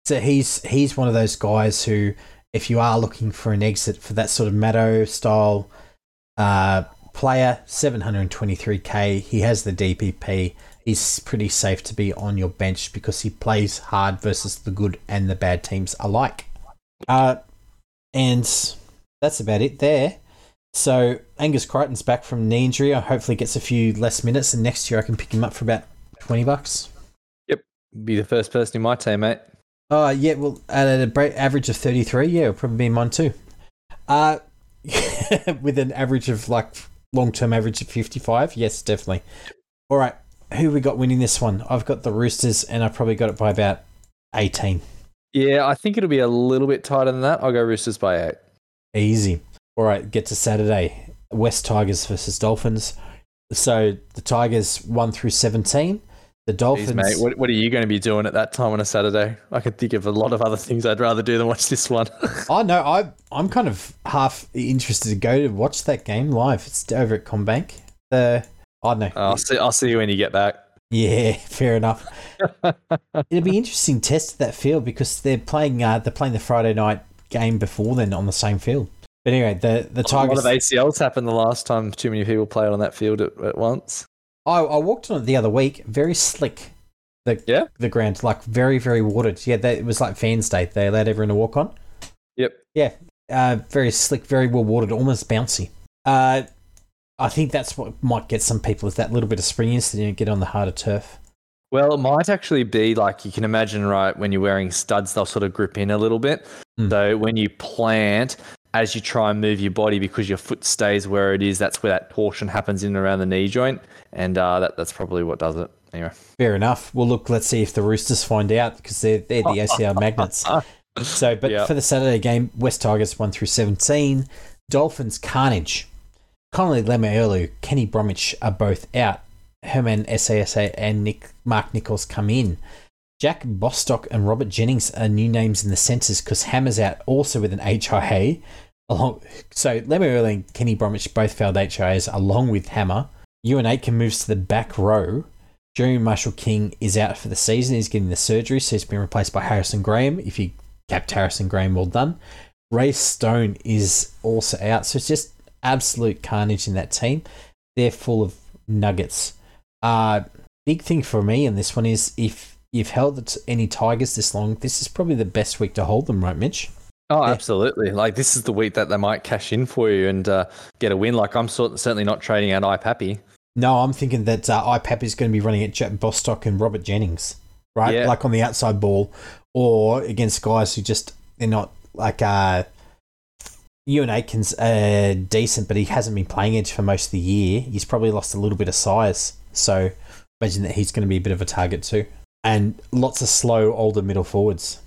So he's he's one of those guys who, if you are looking for an exit for that sort of Maddo style uh, player, seven hundred twenty three k. He has the DPP. He's pretty safe to be on your bench because he plays hard versus the good and the bad teams alike. Uh, and that's about it there. So Angus Crichton's back from knee injury. I hopefully gets a few less minutes, and next year I can pick him up for about twenty bucks. Yep, be the first person in my team, mate. Oh yeah, well at a bra- average of thirty three, yeah, it'll probably be mine too. Uh, with an average of like long term average of fifty five, yes, definitely. All right, who we got winning this one? I've got the Roosters, and I probably got it by about eighteen. Yeah, I think it'll be a little bit tighter than that. I'll go Roosters by eight. Easy. All right, get to Saturday. West Tigers versus Dolphins. So the Tigers one through seventeen. The Dolphins. Jeez, mate, what, what are you going to be doing at that time on a Saturday? I can think of a lot of other things I'd rather do than watch this one. I know. I I'm kind of half interested to go to watch that game live. It's over at CommBank. The I don't know. I'll see. I'll see you when you get back. Yeah, fair enough. It'll be interesting test that field because they're playing. Uh, they're playing the Friday night game before then on the same field. But anyway, the the Tigers. A lot of ACLs happened the last time too many people played on that field at, at once. I, I walked on it the other week. Very slick. The Yeah? the ground like very very watered. Yeah, that, it was like fans' day. They allowed everyone to walk on. Yep. Yeah, uh, very slick, very well watered, almost bouncy. Uh, I think that's what might get some people is that little bit of springiness so you get on the harder turf. Well, it might actually be like you can imagine, right? When you're wearing studs, they'll sort of grip in a little bit. Mm. So when you plant, as you try and move your body because your foot stays where it is, that's where that torsion happens in and around the knee joint, and uh, that that's probably what does it. Anyway, Fair enough. Well, look, let's see if the Roosters find out because they're they're the ACL magnets. So, but Yeah. for the Saturday game, West Tigers one through seventeen, Dolphins carnage. Connelly Lemuelu, Kenny Bromwich are both out. Herman SASA and Nick Mark Nicholls come in. Jack Bostock and Robert Jennings are new names in the centres because Hammer's out also with an HIA. Along, so Lemuelu and Kenny Bromwich both failed HIAs along with Hammer. Euan Aitken moves to the back row. Jeremy Marshall King is out for the season. He's getting the surgery, so he's been replaced by Harrison Graham. If you capped Harrison Graham, well done. Ray Stone is also out, so it's just absolute carnage in that team. They're full of nuggets. Uh, big thing for me in this one is if you've held any Tigers this long, this is probably the best week to hold them, right, Mitch? oh, Yeah. absolutely. Like this is the week that they might cash in for you and uh, get a win. Like I'm sort certainly not trading out iPappy. No, I'm thinking that uh, IPAP is going to be running at Jack Bostock and Robert Jennings, right? Yeah. Like on the outside ball, or against guys who just they're not like uh, Euan Aitken's uh, decent, but he hasn't been playing edge for most of the year. He's probably lost a little bit of size, so imagine that he's going to be a bit of a target too. And lots of slow older middle forwards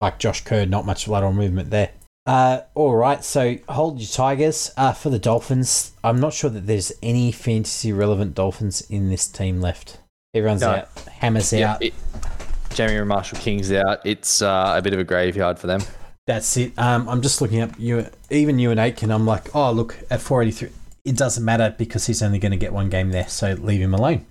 like Josh Kerr, not much lateral movement there. Uh, all right, so hold your Tigers. Uh, for the Dolphins, I'm not sure that there's any fantasy relevant Dolphins in this team left. Everyone's No. out. Hammers Yeah, out. it, Jeremy Marshall King's out. It's uh, a bit of a graveyard for them. That's it. Um, I'm just looking up you, even Euan Aitken. I'm like, oh look, at 483, it doesn't matter because he's only going to get one game there, so leave him alone.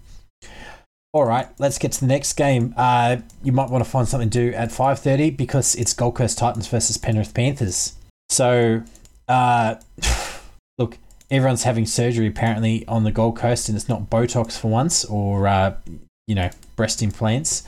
All right, let's get to the next game. Uh, you might want to find something to do at 5:30 because it's Gold Coast Titans versus Penrith Panthers. So, uh, look, everyone's having surgery apparently on the Gold Coast, and it's not Botox for once or uh, you know breast implants.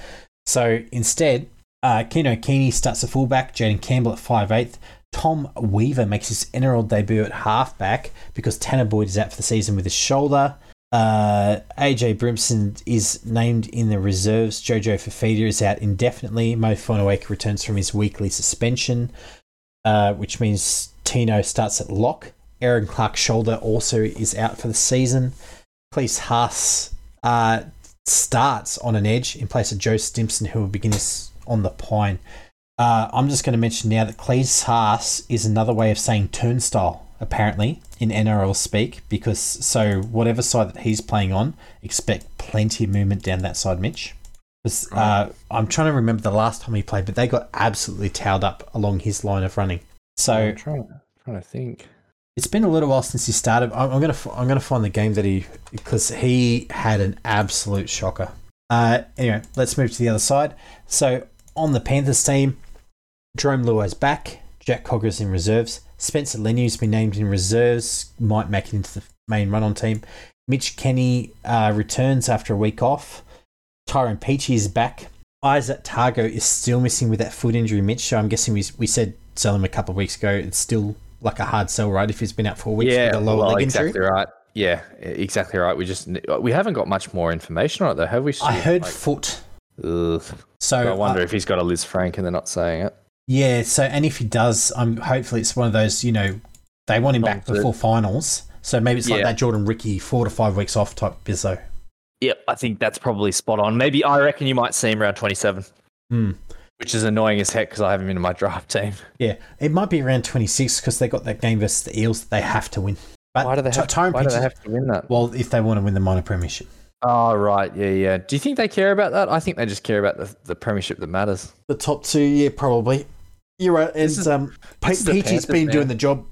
So instead, uh, Keano Kini starts a fullback, Jayden Campbell at 5'8", Tom Weaver makes his NRL debut at halfback because Tanah Boyd is out for the season with his shoulder. Uh, AJ Brimson is named in the reserves. Jojo Fifita is out indefinitely. Mo Fonoake returns from his weekly suspension, uh, which means Tino starts at lock. Erin Clark's shoulder also is out for the season. Klese Haas uh, starts on an edge in place of Joe Stimson, who will begin this on the pine. Uh, I'm just going to mention now that Klese Haas is another way of saying turnstile, apparently, in NRL speak, because so whatever side that he's playing on, expect plenty of movement down that side, Mitch. uh, I'm trying to remember the last time he played, but they got absolutely towed up along his line of running. So I'm trying, trying to think. it's been a little while since he started. I'm, I'm gonna I'm gonna find the game that he because he had an absolute shocker. Uh, anyway, let's move to the other side. So on the Panthers team, Jarome Luai's back. Jack Cogger's in reserves. Spencer Leniu's been named in reserves. Might make it into the main run-on team. Mitch Kenny uh, returns after a week off. Tyrone Peachey is back. Izack Tago is still missing with that foot injury, Mitch. So I'm guessing we, we said sell him a couple of weeks ago. It's still like a hard sell, right? If he's been out for a week yeah, with a lower well, leg exactly injury. right. Yeah, exactly right. We just we haven't got much more information on it though, have we? I heard Like, foot. Ugh. So I wonder uh, if he's got a Lisfranc and they're not saying it. yeah. So and if he does, I'm um, hopefully it's one of those. You know, they want him back before finals. So maybe it's like that Jordan Riki four to five weeks off type bizzo. Yep, I think that's probably spot on. Maybe I reckon you might see him around 27, Hmm. which is annoying as heck because I have him in my draft team. Yeah, it might be around twenty six because they got that game versus the Eels that they have to win. But Why do they have, Tyrone why do they have to win that? Well, if they want to win the minor premiership, Oh, right. Yeah, yeah. Do you think they care about that? I think they just care about the, the premiership that matters. the top two, yeah, probably. You're right. And This is- um, this is the Peachey's Panthers, been man. doing the job.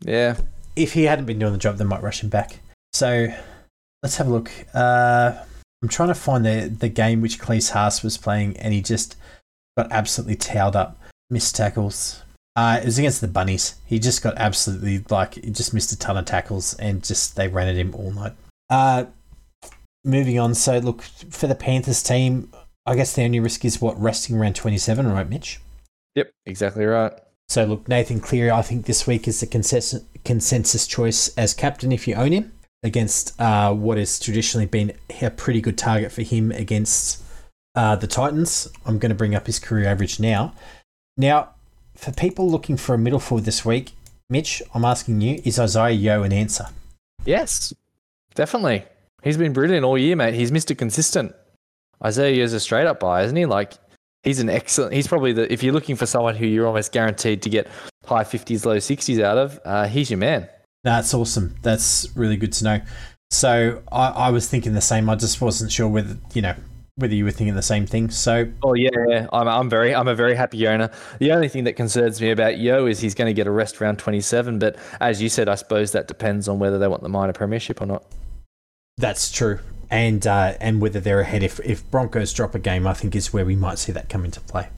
Yeah. If he hadn't been doing the job, they might rush him back. So let's have a look. Uh, I'm trying to find the the game which Klese Haas was playing, and he just got absolutely towed up, missed tackles. Uh, it was against the Bunnies. He just got absolutely like he just missed a ton of tackles, and just they ran at him all night. Uh, moving on. So look for the Panthers team. I guess the only risk is what resting around 27, right, Mitch? Yep, exactly right. So look, Nathan Cleary, I think this week is the consensus consensus choice as captain if you own him against uh, what has traditionally been a pretty good target for him against uh, the Titans. I'm going to bring up his career average now. Now, for people looking for a middle forward this week, Mitch, I'm asking you, is Isaiah Yeo an answer? Yes, definitely. He's been brilliant all year, mate. He's Mr. Consistent. Isaiah is a straight up buy, isn't he? Like, he's an excellent. He's probably the. If you're looking for someone who you're almost guaranteed to get high 50s, low 60s out of, uh, he's your man. That's awesome. That's really good to know. So I, I was thinking the same. I just wasn't sure whether you know whether you were thinking the same thing. So Oh yeah, yeah. I'm, I'm very, I'm a very happy owner. The only thing that concerns me about Yeo is he's going to get a rest round 27. But as you said, I suppose that depends on whether they want the minor premiership or not. That's true. And uh, and whether they're ahead, if if Broncos drop a game, I think is where we might see that come into play,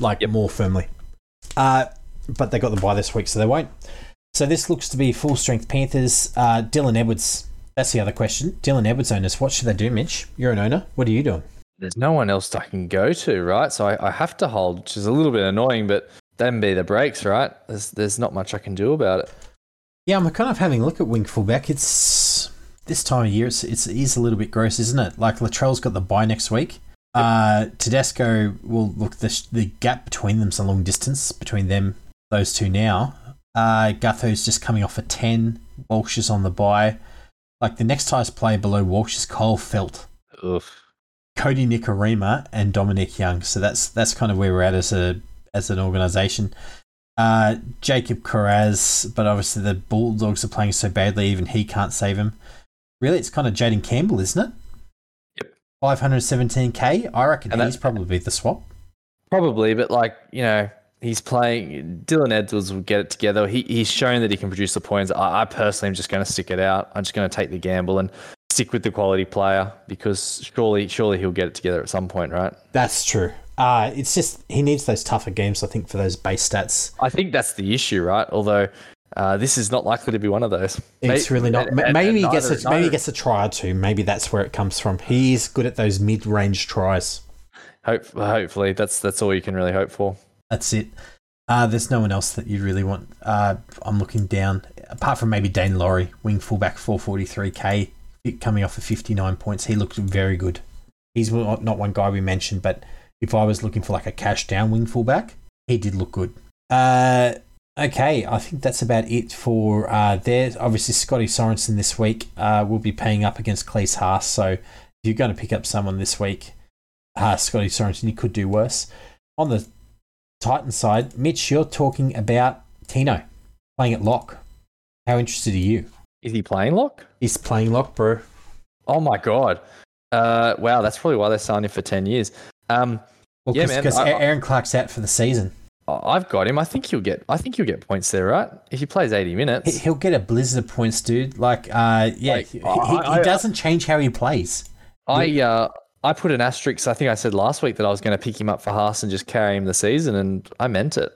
like Yep. more firmly. Uh, but they got the bye this week, so they won't. So this looks to be full strength Panthers. Uh, Dylan Edwards. That's the other question. Dylan Edwards owners. What should they do, Mitch? You're an owner. What are you doing? There's no one else I can go to, right? So I, I have to hold, which is a little bit annoying, but then be the breaks, right? There's there's not much I can do about it. Yeah, I'm kind of having a look at wing fullback. It's this time of year. It's it's it is a little bit gross, isn't it? Like Latrell's got the bye next week. Uh, Tedesco will look the the gap between them's a long distance between them those two now. Uh, Gutho's just coming off a ten. Walsh is on the bye. Like the next highest player below Walsh is Cole Felt, Oof. Cody Nikorima, and Dominic Young. So that's that's kind of where we're at as a as an organisation. Uh, Jacob Kiraz, but obviously the Bulldogs are playing so badly, even he can't save him. Really, it's kind of Jayden Campbell, isn't it? Yep. 517k. I reckon And that- probably the swap. Probably, but like you know, he's playing. Dylan Edwards will get it together. He he's shown that he can produce the points. I, I personally am just going to stick it out. I'm just going to take the gamble and stick with the quality player because surely surely he'll get it together at some point, right? That's true. Uh, it's just he needs those tougher games, I think, for those base stats. I think that's the issue, right? Although uh, this is not likely to be one of those. It's really not. and- maybe and he gets a, maybe he gets a try or two. Maybe that's where it comes from. He's good at those mid-range tries. Hope, hopefully, that's that's all you can really hope for. That's it. Uh, there's no one else that you really want. Uh, I'm looking down, apart from maybe Daine Laurie, wing fullback, 443k, coming off of 59 points. He looked very good. He's not one guy we mentioned, but if I was looking for like a cash down wing fullback, he did look good. Uh, okay, I think that's about it for uh, there. Obviously, Scotty Sorensen this week uh, will be paying up against Klese Haas. So if you're going to pick up someone this week, uh, Scotty Sorensen, you could do worse. On the Titan side, Mitch, you're talking about Tino playing at lock. How interested are you? Is he playing lock? He's playing lock, bro. Oh my god! Uh, wow, that's probably why they signed him for ten years. Um, well, yeah, man. Because Erin Clark's out for the season. I've got him. I think he'll get. I think he'll get points there, right? If he plays eighty minutes, he'll get a blizzard of points, dude. Like, uh, yeah, like, he, I, he, doesn't change how he plays. I uh, I put an asterisk. I think I said last week that I was going to pick him up for Haas and just carry him the season, and I meant it.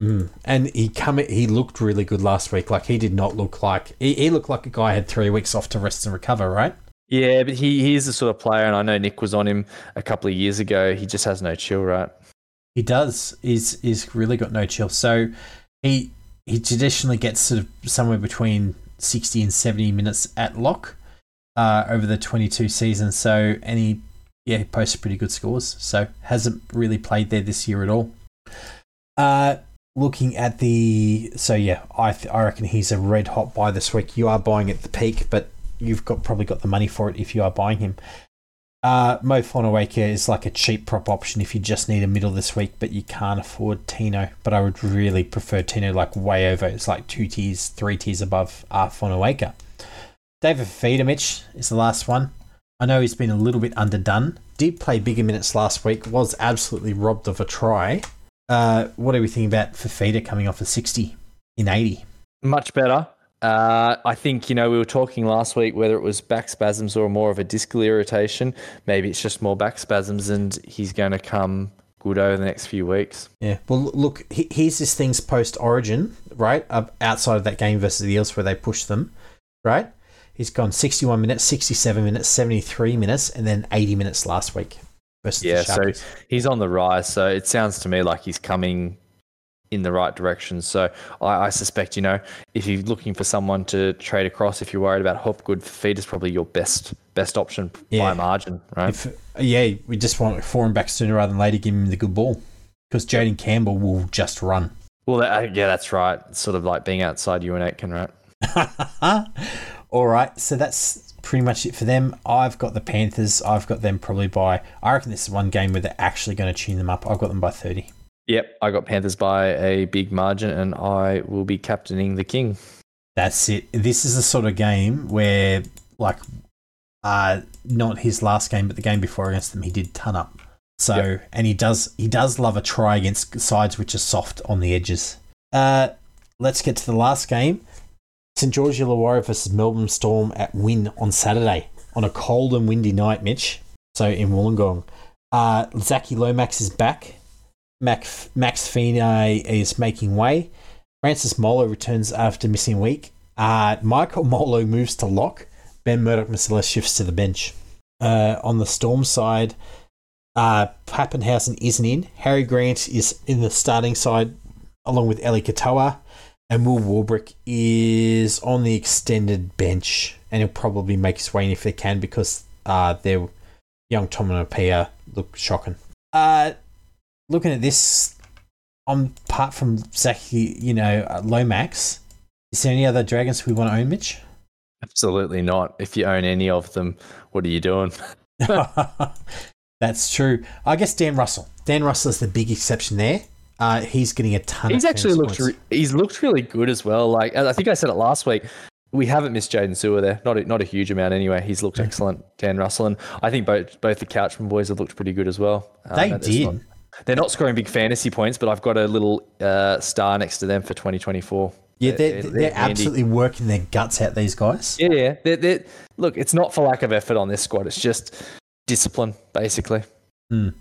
Mm. And he come. He looked really good last week. Like he did not look like he, he looked like a guy had three weeks off to rest and recover, right? Yeah, but he he's the sort of player, and I know Nick was on him a couple of years ago. He just has no chill, right? He does. He's he's really got no chill. So he he traditionally gets sort of somewhere between sixty and seventy minutes at lock uh, over the twenty two seasons. So and he yeah he posted pretty good scores. So hasn't really played there this year at all. Uh, looking at the so yeah, I th- I reckon he's a red hot buy this week. You are buying at the peak, but you've got probably got the money for it if you are buying him. Uh, Mo Fotuaika is like a cheap prop option if you just need a middle this week, but you can't afford Tino. But I would really prefer Tino like way over. It's like two tiers, three tiers above uh, Fotuaika. David Fifita, is the last one. I know he's been a little bit underdone. Did play bigger minutes last week. Was absolutely robbed of a try. Uh, what are we thinking about Fifita coming off a 60 in 80? Much better. Uh, I think, you know, we were talking last week whether it was back spasms or more of a discal irritation. Maybe it's just more back spasms and he's going to come good over the next few weeks. Yeah. Well, look, here's this thing's post origin, right? outside of that game versus the Eels where they pushed them, right? He's gone 61 minutes, 67 minutes, 73 minutes, and then 80 minutes last week. yeah, so he's on the rise. So it sounds to me like he's coming in the right direction. So I, I, suspect, you know, if you're looking for someone to trade across, if you're worried about Hopgood, feed is probably your best best option yeah. by margin, right? If, yeah, we just want and back sooner rather than later, give him the good ball because Jayden Campbell will just run. Well, that, yeah, that's right. It's sort of like being outside Euan Aitken, right? All right, so that's pretty much it for them. I've got the Panthers. I've got them probably by. I reckon this is one game where they're actually going to tune them up. I've got them by thirty. Yep, I got Panthers by a big margin, and I will be captaining the King. That's it. This is the sort of game where, like, uh, not his last game, but the game before against them, he did ton up. So, yep. and he does he does love a try against sides which are soft on the edges. Uh, let's get to the last game. St George Illawarra versus Melbourne Storm at WIN on Saturday on a cold and windy night, Mitch. So in Wollongong. Uh, Zachy Lomax is back. Max, Max is making way. Francis Molo returns after missing week. Uh, Michael Molo moves to lock. Ben Murdoch Masila shifts to the bench. Uh, on the Storm side, uh, Papenhuyzen isn't in. Harry Grant is in the starting side along with Eli Katoa. And Will Warbrick is on the extended bench. And he'll probably make his way in if they can because uh, their Young Tonumaipea look shocking. Uh, looking at this, um, apart from Zachy, you know, uh, Lomax, is there any other dragons we want to own, Mitch? Absolutely not. If you own any of them, what are you doing? That's true. I guess Dan Russell. Dan Russell is the big exception there. Uh, he's getting a ton. He's actually looked. Re- he's looked really good as well. Like I think I said it last week. We haven't missed Jaydn Su'A there. Not a, not a huge amount anyway. He's looked excellent. Dan Russell and I think both both the Couchman boys have looked pretty good as well. Um, they did. They're not scoring big fantasy points, but I've got a little uh, star next to them for 2024. Yeah, they're, they're, they're, they're absolutely working their guts out, these guys. Yeah, yeah. Look, it's not for lack of effort on this squad. It's just discipline, basically. Mm.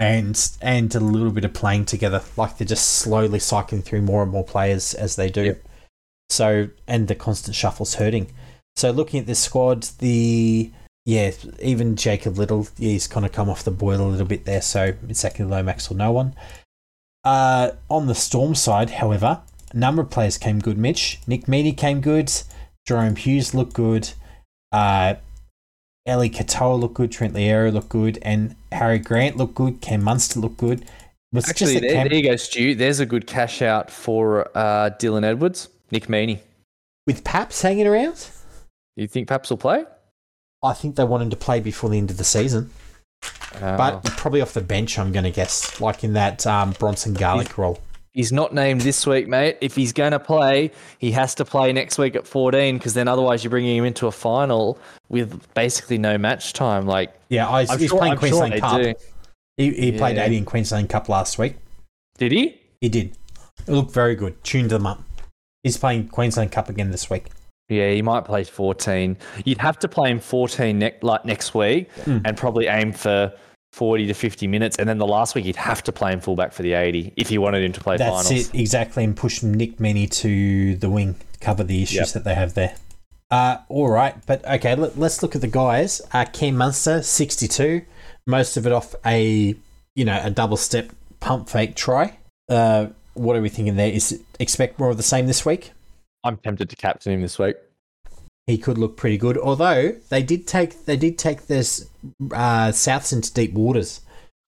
And and a little bit of playing together. Like they're just slowly cycling through more and more players as they do. Yep. So, and the constant shuffle's hurting. So, looking at this squad, the yeah, even Jacob Liddle, yeah, he's kind of come off the boil a little bit there. So it's exactly Lomax or no one. Uh, on the Storm side, however, a number of players came good. Mitch, Nick Meaney came good. Jahrome Hughes looked good. Uh, Eli Katoa looked good. Trent Loiero looked good. And Harry Grant looked good. Cam Munster looked good. Was Actually, just there, Cam- there you go, Stu. There's a good cash out for uh, Dylan Edwards, Nick Meaney. with Paps hanging around. You think Paps will play? I think they want him to play before the end of the season, Uh, but probably off the bench. I'm going to guess, like in that um, Bronson Garlick role. he's not named this week, mate. If he's going to play, he has to play next week at 14 because then otherwise you're bringing him into a final with basically no match time. Like Yeah, I, he's sure- playing I'm Queensland they Cup. do. He, he played Yeah. 80 in Queensland Cup last week. Did he? He did. It looked very good. Tuned them up. He's playing Queensland Cup again this week. Yeah, he might play 14. You'd have to play him 14 ne- like next week Mm. and probably aim for 40 to 50 minutes. And then the last week, you'd have to play him fullback for the 80 if you wanted him to play That's finals. it, exactly. And push Nick Meaney to the wing, to cover the issues Yep. that they have there. Uh, all right, but okay, let, us look at the guys. Uh, Cam Munster, 62. Most of it off a, you know, a double step pump fake try. Uh, what are we thinking there? Is it, expect more of the same this week? I'm tempted to captain him this week. He could look pretty good. Although they did take they did take this uh, Souths into deep waters.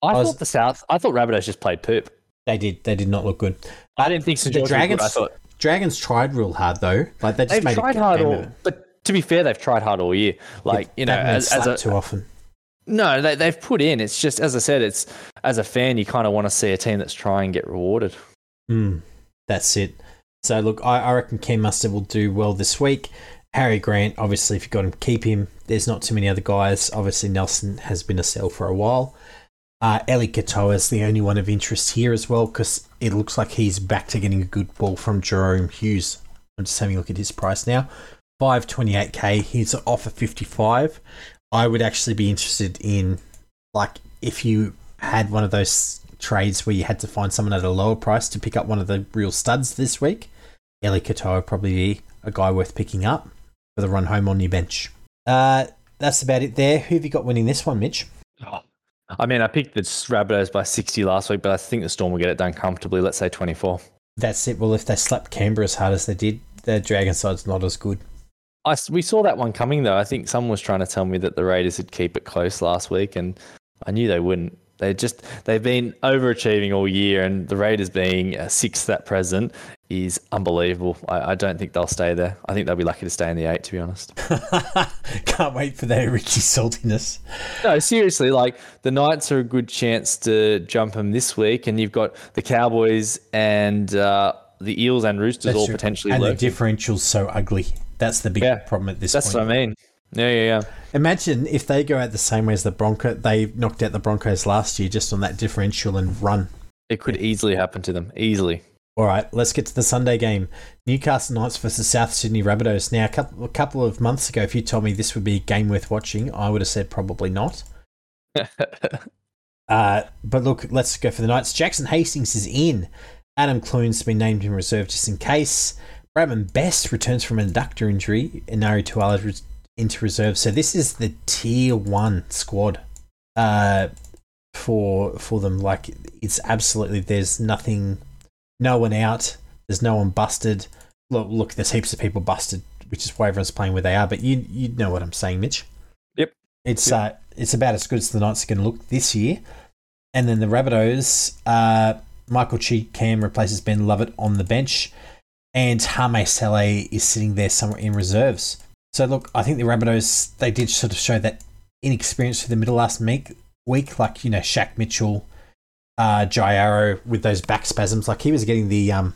I, I was- thought the South, I thought Rabbitohs just played poop. They did. They did not look good. I didn't think St. the was good. I Dragons. thought Dragons tried real hard though. Like they just they've made tried hard all, but to be fair, they've tried hard all year. Like you know, as, as a too often. no, they, they've put in. It's just as I said, it's as a fan, you kind of want to see a team that's trying and get rewarded. Mm, that's it. So look, I, I reckon Ken Mustard will do well this week. Harry Grant, obviously, if you've got him, keep him. There's not too many other guys. Obviously, Nelson has been a sell for a while. Uh, Eli Katoa is the only one of interest here as well because it looks like he's back to getting a good ball from Jahrome Hughes. I'm just having a look at his price now. 528k. He's off at 55. I would actually be interested in, like, if you had one of those trades where you had to find someone at a lower price to pick up one of the real studs this week, Eli Katoa probably be a guy worth picking up for the run home on your bench. Uh, that's about it there. Who have you got winning this one, Mitch? I mean, I picked the Rabbitohs by 60 last week, but I think the Storm will get it done comfortably. Let's say 24. That's it. Well, if they slapped Canberra as hard as they did, the Dragon side's not as good. I, we saw that one coming though. I think someone was trying to tell me that the Raiders would keep it close last week, and I knew they wouldn't. They just they've been overachieving all year, and the Raiders being uh, sixth at present is unbelievable. I, I don't think they'll stay there. I think they'll be lucky to stay in the eight, to be honest. Can't wait for their Ricky saltiness. No, seriously, like the Knights are a good chance to jump them this week, and you've got the Cowboys and uh, the Eels and Roosters all true. potentially. and the differential's so ugly. That's the big Yeah. problem at this That's point. what I mean. Yeah, yeah, yeah. Imagine if they go out the same way as the Bronco. They knocked out the Broncos last year just on that differential and run. It could easily happen to them. Easily. All right, let's get to the Sunday game. Newcastle Knights versus South Sydney Rabbitohs. Now, a couple, a couple of months ago, if you told me this would be a game worth watching, I would have said probably not. Uh, but look, let's go for the Knights. Jackson Hastings is in. Adam Clune's been named in reserve just in case. Bradman Best returns from an adductor injury. and Nari Tuala re- into reserve. So this is the tier one squad uh, for for them. Like it's absolutely there's nothing, no one out. There's no one busted. Look, look, there's heaps of people busted, which is why everyone's playing where they are. But you you know what I'm saying, Mitch. Yep. It's uh it's about as good as the Knights are going to look this year. And then the Rabbitohs, uh, Michael Chee Kam replaces Ben Lovett on the bench, and Hame Sele is sitting there somewhere in reserves. So look, I think the Rabbitohs they did sort of show that inexperience for the middle last week. Week like you know Shaq Mitchell, uh, Jairo with those back spasms, like he was getting the um,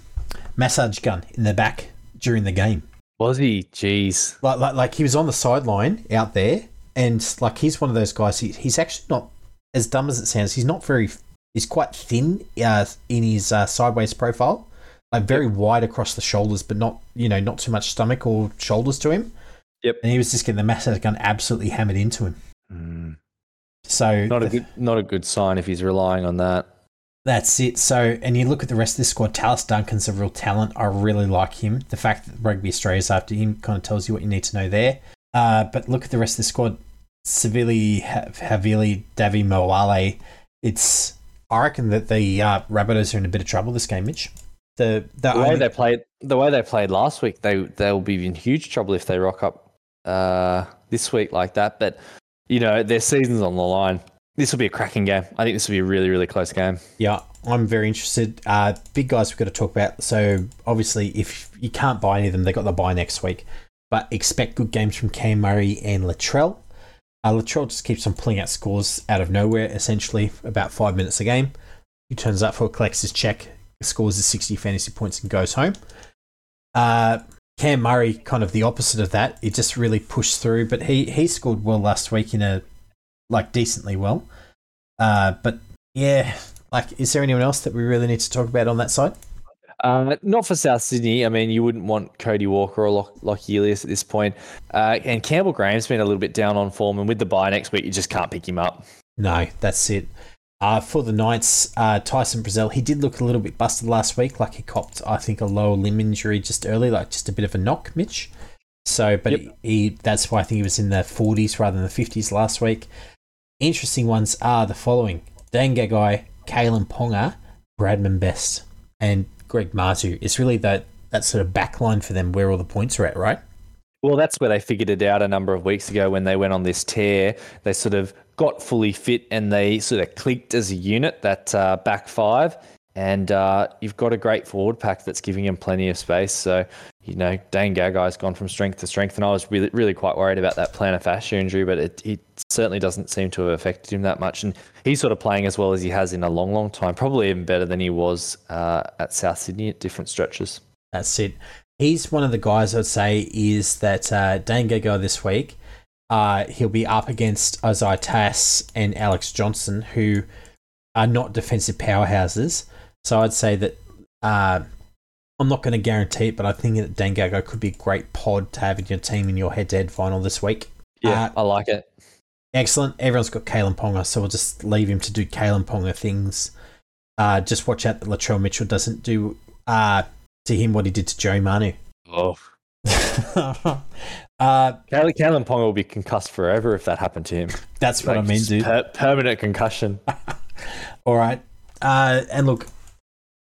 massage gun in the back during the game. Was he? Jeez. Like, like, like he was on the sideline out there, and like he's one of those guys. He, he's actually not as dumb as it sounds. He's not very. He's quite thin uh, in his uh, sideways profile, like very wide across the shoulders, but not you know not too much stomach or shoulders to him. Yep. And he was just getting the massage gun absolutely hammered into him. Mm, So not a good, not a good sign if he's relying on that. That's it. So, and you look at the rest of this squad. Tallis Duncan's a real talent. I really like him. The fact that Rugby Australia's after him kind of tells you what you need to know there. Uh, but look at the rest of the squad. Savili, Ha- Havili, Davvy Moale. It's I reckon that the uh, Rabbitohs are in a bit of trouble this game, Mitch. The the, The way only- they played, the way they played last week, they they'll be in huge trouble if they rock up uh, this week like that. But you know, their season's on the line. This will be a cracking game. I think this will be a really, really close game. Yeah, I'm very interested. Uh, big guys we've got to talk about. So obviously, if you can't buy any of them, they got the buy next week. But expect good games from Cam Murray and Latrell. Uh, Latrell just keeps on pulling out scores out of nowhere, essentially about five minutes a game. He turns up for collects his check, scores his 60 fantasy points, and goes home. Uh, Cam Murray, kind of the opposite of that. He just really pushed through, but he he scored well last week in a like decently well. Uh, but yeah, like, is there anyone else that we really need to talk about on that side? Uh, not for South Sydney. I mean, you wouldn't want Cody Walker or Lock, Lockie Ilias at this point. Uh, and Campbell Graham's been a little bit down on form, and with the bye next week, you just can't pick him up. No, that's it. Uh, for the Knights, uh, Tyson Frizell, he did look a little bit busted last week. Like he copped, I think, a lower limb injury just early, like just a bit of a knock, Mitch. So, but Yep. he, he, that's why I think he was in the 40s rather than the 50s last week. Interesting ones are the following Dane Gagai, Kalyn Ponga, Bradman Best, and Greg Marzhew. It's really that, that sort of backline for them where all the points are at, right? Well, that's where they figured it out a number of weeks ago when they went on this tear. They sort of got fully fit and they sort of clicked as a unit, that uh, back five. And uh, you've got a great forward pack that's giving him plenty of space. So, you know, Dane Gagai's gone from strength to strength. And I was really, really quite worried about that plantar fascia injury, but it, it certainly doesn't seem to have affected him that much. And he's sort of playing as well as he has in a long, long time, probably even better than he was uh, at South Sydney at different stretches. That's it. He's one of the guys I'd say is that uh, Dane Gagai this week. Uh, he'll be up against Isaiah Tass and Alex Johnson, who are not defensive powerhouses. So I'd say that uh, I'm not going to guarantee it, but I think that Dane Gagai could be a great pod to have in your team in your head-to-head final this week. Yeah, Uh, I like it. Excellent. Everyone's got Kalyn Ponga, so we'll just leave him to do Kalyn Ponga things. Uh, just watch out that Latrell Mitchell doesn't do uh, to him what he did to Joey Manu. Oh. uh, Kalyn Kalyn Ponga will be concussed forever if that happened to him. that's what I mean, dude. per- permanent concussion. All right. Uh, and look,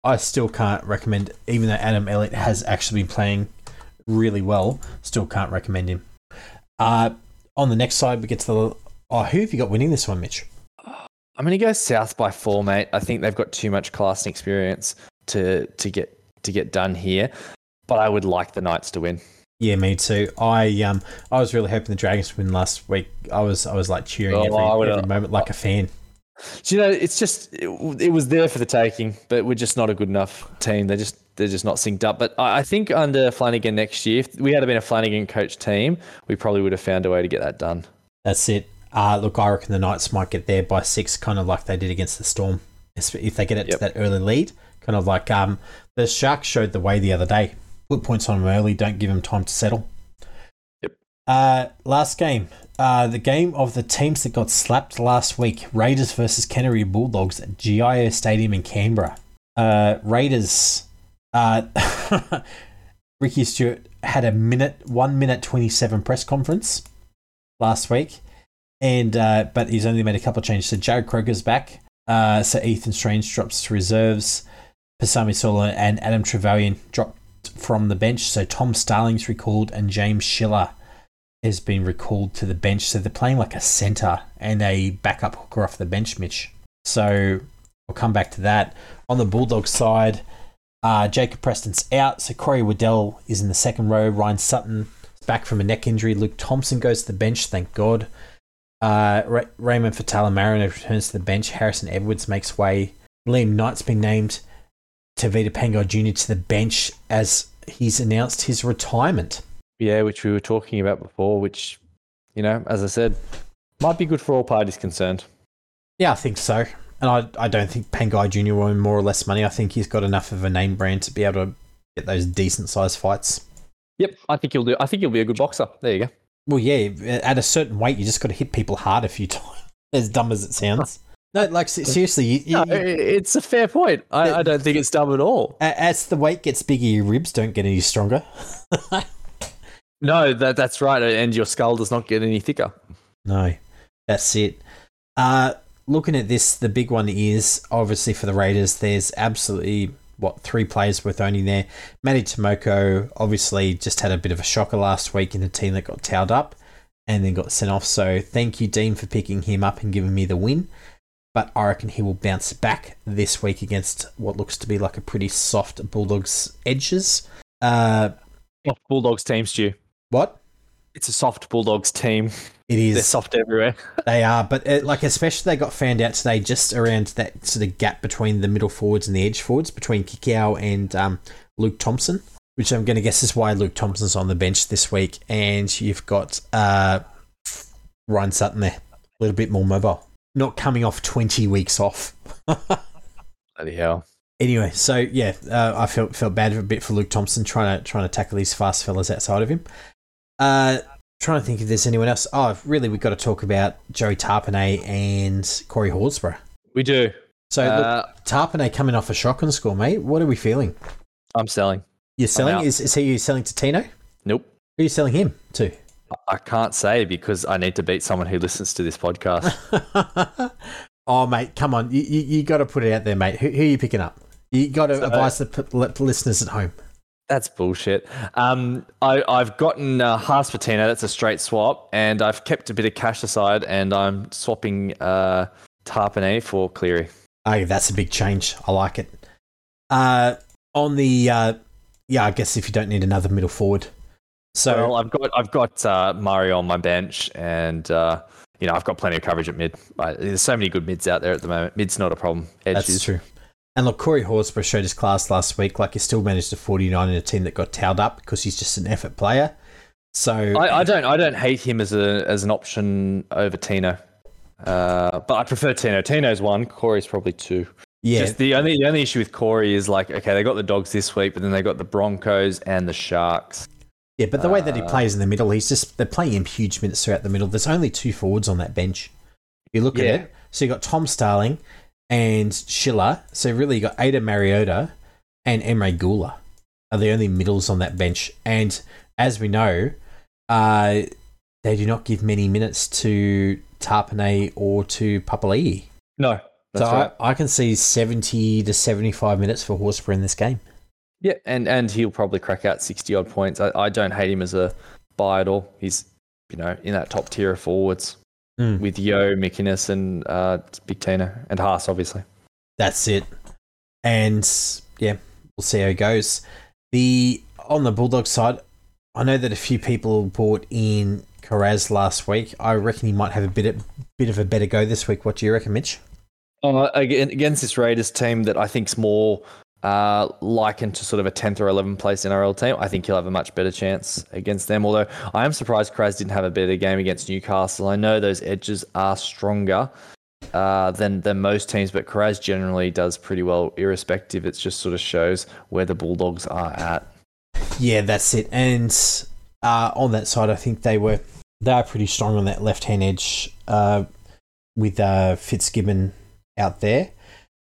I still can't recommend, even though Adam Elliott has actually been playing really well, still can't recommend him. Uh, on the next side, we get to the. Oh, who have you got winning this one, Mitch? I'm going to go South by four, mate. I think they've got too much class and experience to to get to get done here. But I would like the Knights to win. Yeah, me too. I um I was really hoping the Dragons win last week. I was I was like cheering Oh, every, every moment like a fan. Do you know? It's just it, it was there for the taking, but we're just not a good enough team. They're just they're just not synced up. But I, I think under Flanagan next year, if we had been a Flanagan coach team, we probably would have found a way to get that done. That's it. Uh, look, I reckon the Knights might get there by six, kind of like they did against the Storm. If if they get it Yep. to that early lead, kind of like um, the Sharks showed the way the other day. Put points on them early, don't give them time to settle. Yep. Uh, last game. Uh, the game of the teams that got slapped last week Raiders versus Canterbury Bulldogs at GIO Stadium in Canberra. Uh, Raiders. Uh, Ricky Stuart had a minute, one minute 27 press conference last week and uh, but he's only made a couple of changes. So Jarrod Croker's back. Uh, so Ethan Strange drops to reserves. Pasami Saulo and Adam Trevelyan dropped from the bench. So Tom Starling's recalled and James Schiller has been recalled to the bench. So they're playing like a centre and a backup hooker off the bench, Mitch. So we'll come back to that. On the Bulldogs side, uh, Jacob Preston's out. So Corey Waddell is in the second row. Ryan Sutton is back from a neck injury. Luke Thompson goes to the bench, thank God. Uh, Ra- Raymond Faitala-Mariner returns to the bench. Harrison Edwards makes way. Liam Knight's been named Tevita Pangai Jr. to the bench as he's announced his retirement. Yeah, which we were talking about before, which, you know, as I said, might be good for all parties concerned. Yeah, I think so. And I, I don't think Pangai Jr. will earn more or less money. I think he's got enough of a name brand to be able to get those decent sized fights. Yep, I think you'll do. I think you'll be a good boxer. There you go. Well, yeah, at a certain weight, you just got to hit people hard a few times. As dumb as it sounds. No, like seriously, you, you, No, it's a fair point. I, I don't think it's dumb at all. as the weight gets bigger, your ribs don't get any stronger. No, that that's right. And your skull does not get any thicker. No, that's it. Uh, looking at this, the big one is obviously for the Raiders. There's absolutely what three players worth owning there. Matty Timoko obviously just had a bit of a shocker last week in the team that got towed up and then got sent off. So thank you, Dean, for picking him up and giving me the win. But I reckon he will bounce back this week against what looks to be like a pretty soft Bulldogs edges. Uh, Soft Bulldogs team, Stu. what? It's a soft Bulldogs team. It is. They're soft everywhere. They are, but uh like especially they got found out today just around that sort of gap between the middle forwards and the edge forwards between Kikau and um, Luke Thompson, which I'm going to guess is why Luke Thompson's on the bench this week, and you've got uh, Ryan Sutton there, a little bit more mobile, not coming off 20 weeks off. Bloody hell. Anyway, so yeah, uh, I felt felt bad a bit for Luke Thompson trying to trying to tackle these fast fellas outside of him. Uh, trying to think if there's anyone else. Oh, really, we've got to talk about Joey Tapine and Corey Horsburgh. We do. So look, Uh, Tapine coming off a shock shotgun score, mate. What are we feeling? I'm selling. You're selling? Is, is he you selling to Tino? Who Nope. are you selling him to? I can't say because I need to beat someone who listens to this podcast. oh, mate, come on. You, you, you got to put it out there, mate. Who, who are you picking up? You got to So- advise the p- listeners at home. That's bullshit. Um, I, I've gotten uh, Haas Tino. That's a straight swap, and I've kept a bit of cash aside, and I'm swapping uh, Tapine for Cleary. Oh, that's a big change. I like it. Uh, on the, uh, yeah, I guess if you don't need another middle forward. So, well, I've got I've got uh, Mario on my bench, and uh, you know I've got plenty of coverage at mid. There's so many good mids out there at the moment. Mid's not a problem. Edge That's is. true. And look, Corey Horsburgh showed his class last week. Like he still managed a 49 in a team that got towed up because he's just an effort player. So I, I don't I don't hate him as a as an option over Tino, uh, but I prefer Tino. Tino's one. Corey's probably two. yeah, Just the only the only issue with Corey is like okay they got the dogs this week, but then they got the Broncos and the Sharks. Yeah. But the way that he uh, plays in the middle, he's just they're playing him huge minutes throughout the middle. There's only two forwards on that bench. If you look Yeah. at it, so you got Tom Starling and Schiller. So really, you got Ata Mariota and Emre Guler are the only middles on that bench. And as we know, uh, they do not give many minutes to Tapine or to Papali'i. No, so right. I, I can see 70 to 75 minutes for Horsburgh in this game. Yeah, and and he'll probably crack out sixty odd points. I, I don't hate him as a buy at all. He's you know in that top tier of forwards Mm. with Yeo, McInnes, and uh, Big Tina and Haas, obviously. That's it. And yeah, we'll see how it goes. The on the Bulldog side, I know that a few people bought in Kiraz last week. I reckon he might have a bit of, bit of a better go this week. What do you reckon, Mitch? Uh, again, against this Raiders team that I think's more uh, likened to sort of a 10th or 11th place NRL team, I think he'll have a much better chance against them. Although I am surprised Kraz didn't have a better game against Newcastle. I know those edges are stronger uh, than than most teams, but Kraz generally does pretty well, irrespective. It just sort of shows where the Bulldogs are at. Yeah, that's it. And uh, on that side, I think they were they are pretty strong on that left hand edge uh, with uh, Fitzgibbon out there.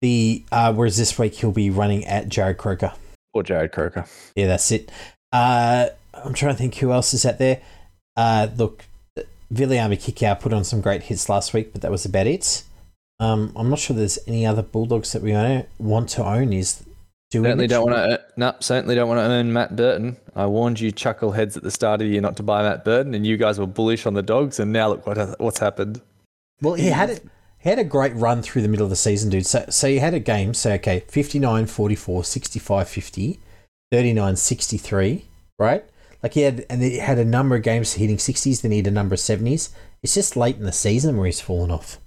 The uh, whereas this week he'll be running at Jarrod Croker. Or Jarrod Croker. Yeah, that's it. Uh, I'm trying to think who else is out there. Uh, look, Viliami Kikau put on some great hits last week, but that was about it. Um, I'm not sure there's any other Bulldogs that we own, want to own. Is do we? Certainly don't want to. No, certainly don't want to earn Matt Burton. I warned you, chuckleheads, at the start of the year not to buy Matt Burton, and you guys were bullish on the dogs, and now look what what's happened. Well, he had it. He had a great run through the middle of the season, dude. So, so you had a game, so okay, 59 44, 65 50, 39 63, right? Like he had, and he had a number of games hitting 60s, then he had a number of 70s. It's just late in the season where he's fallen off.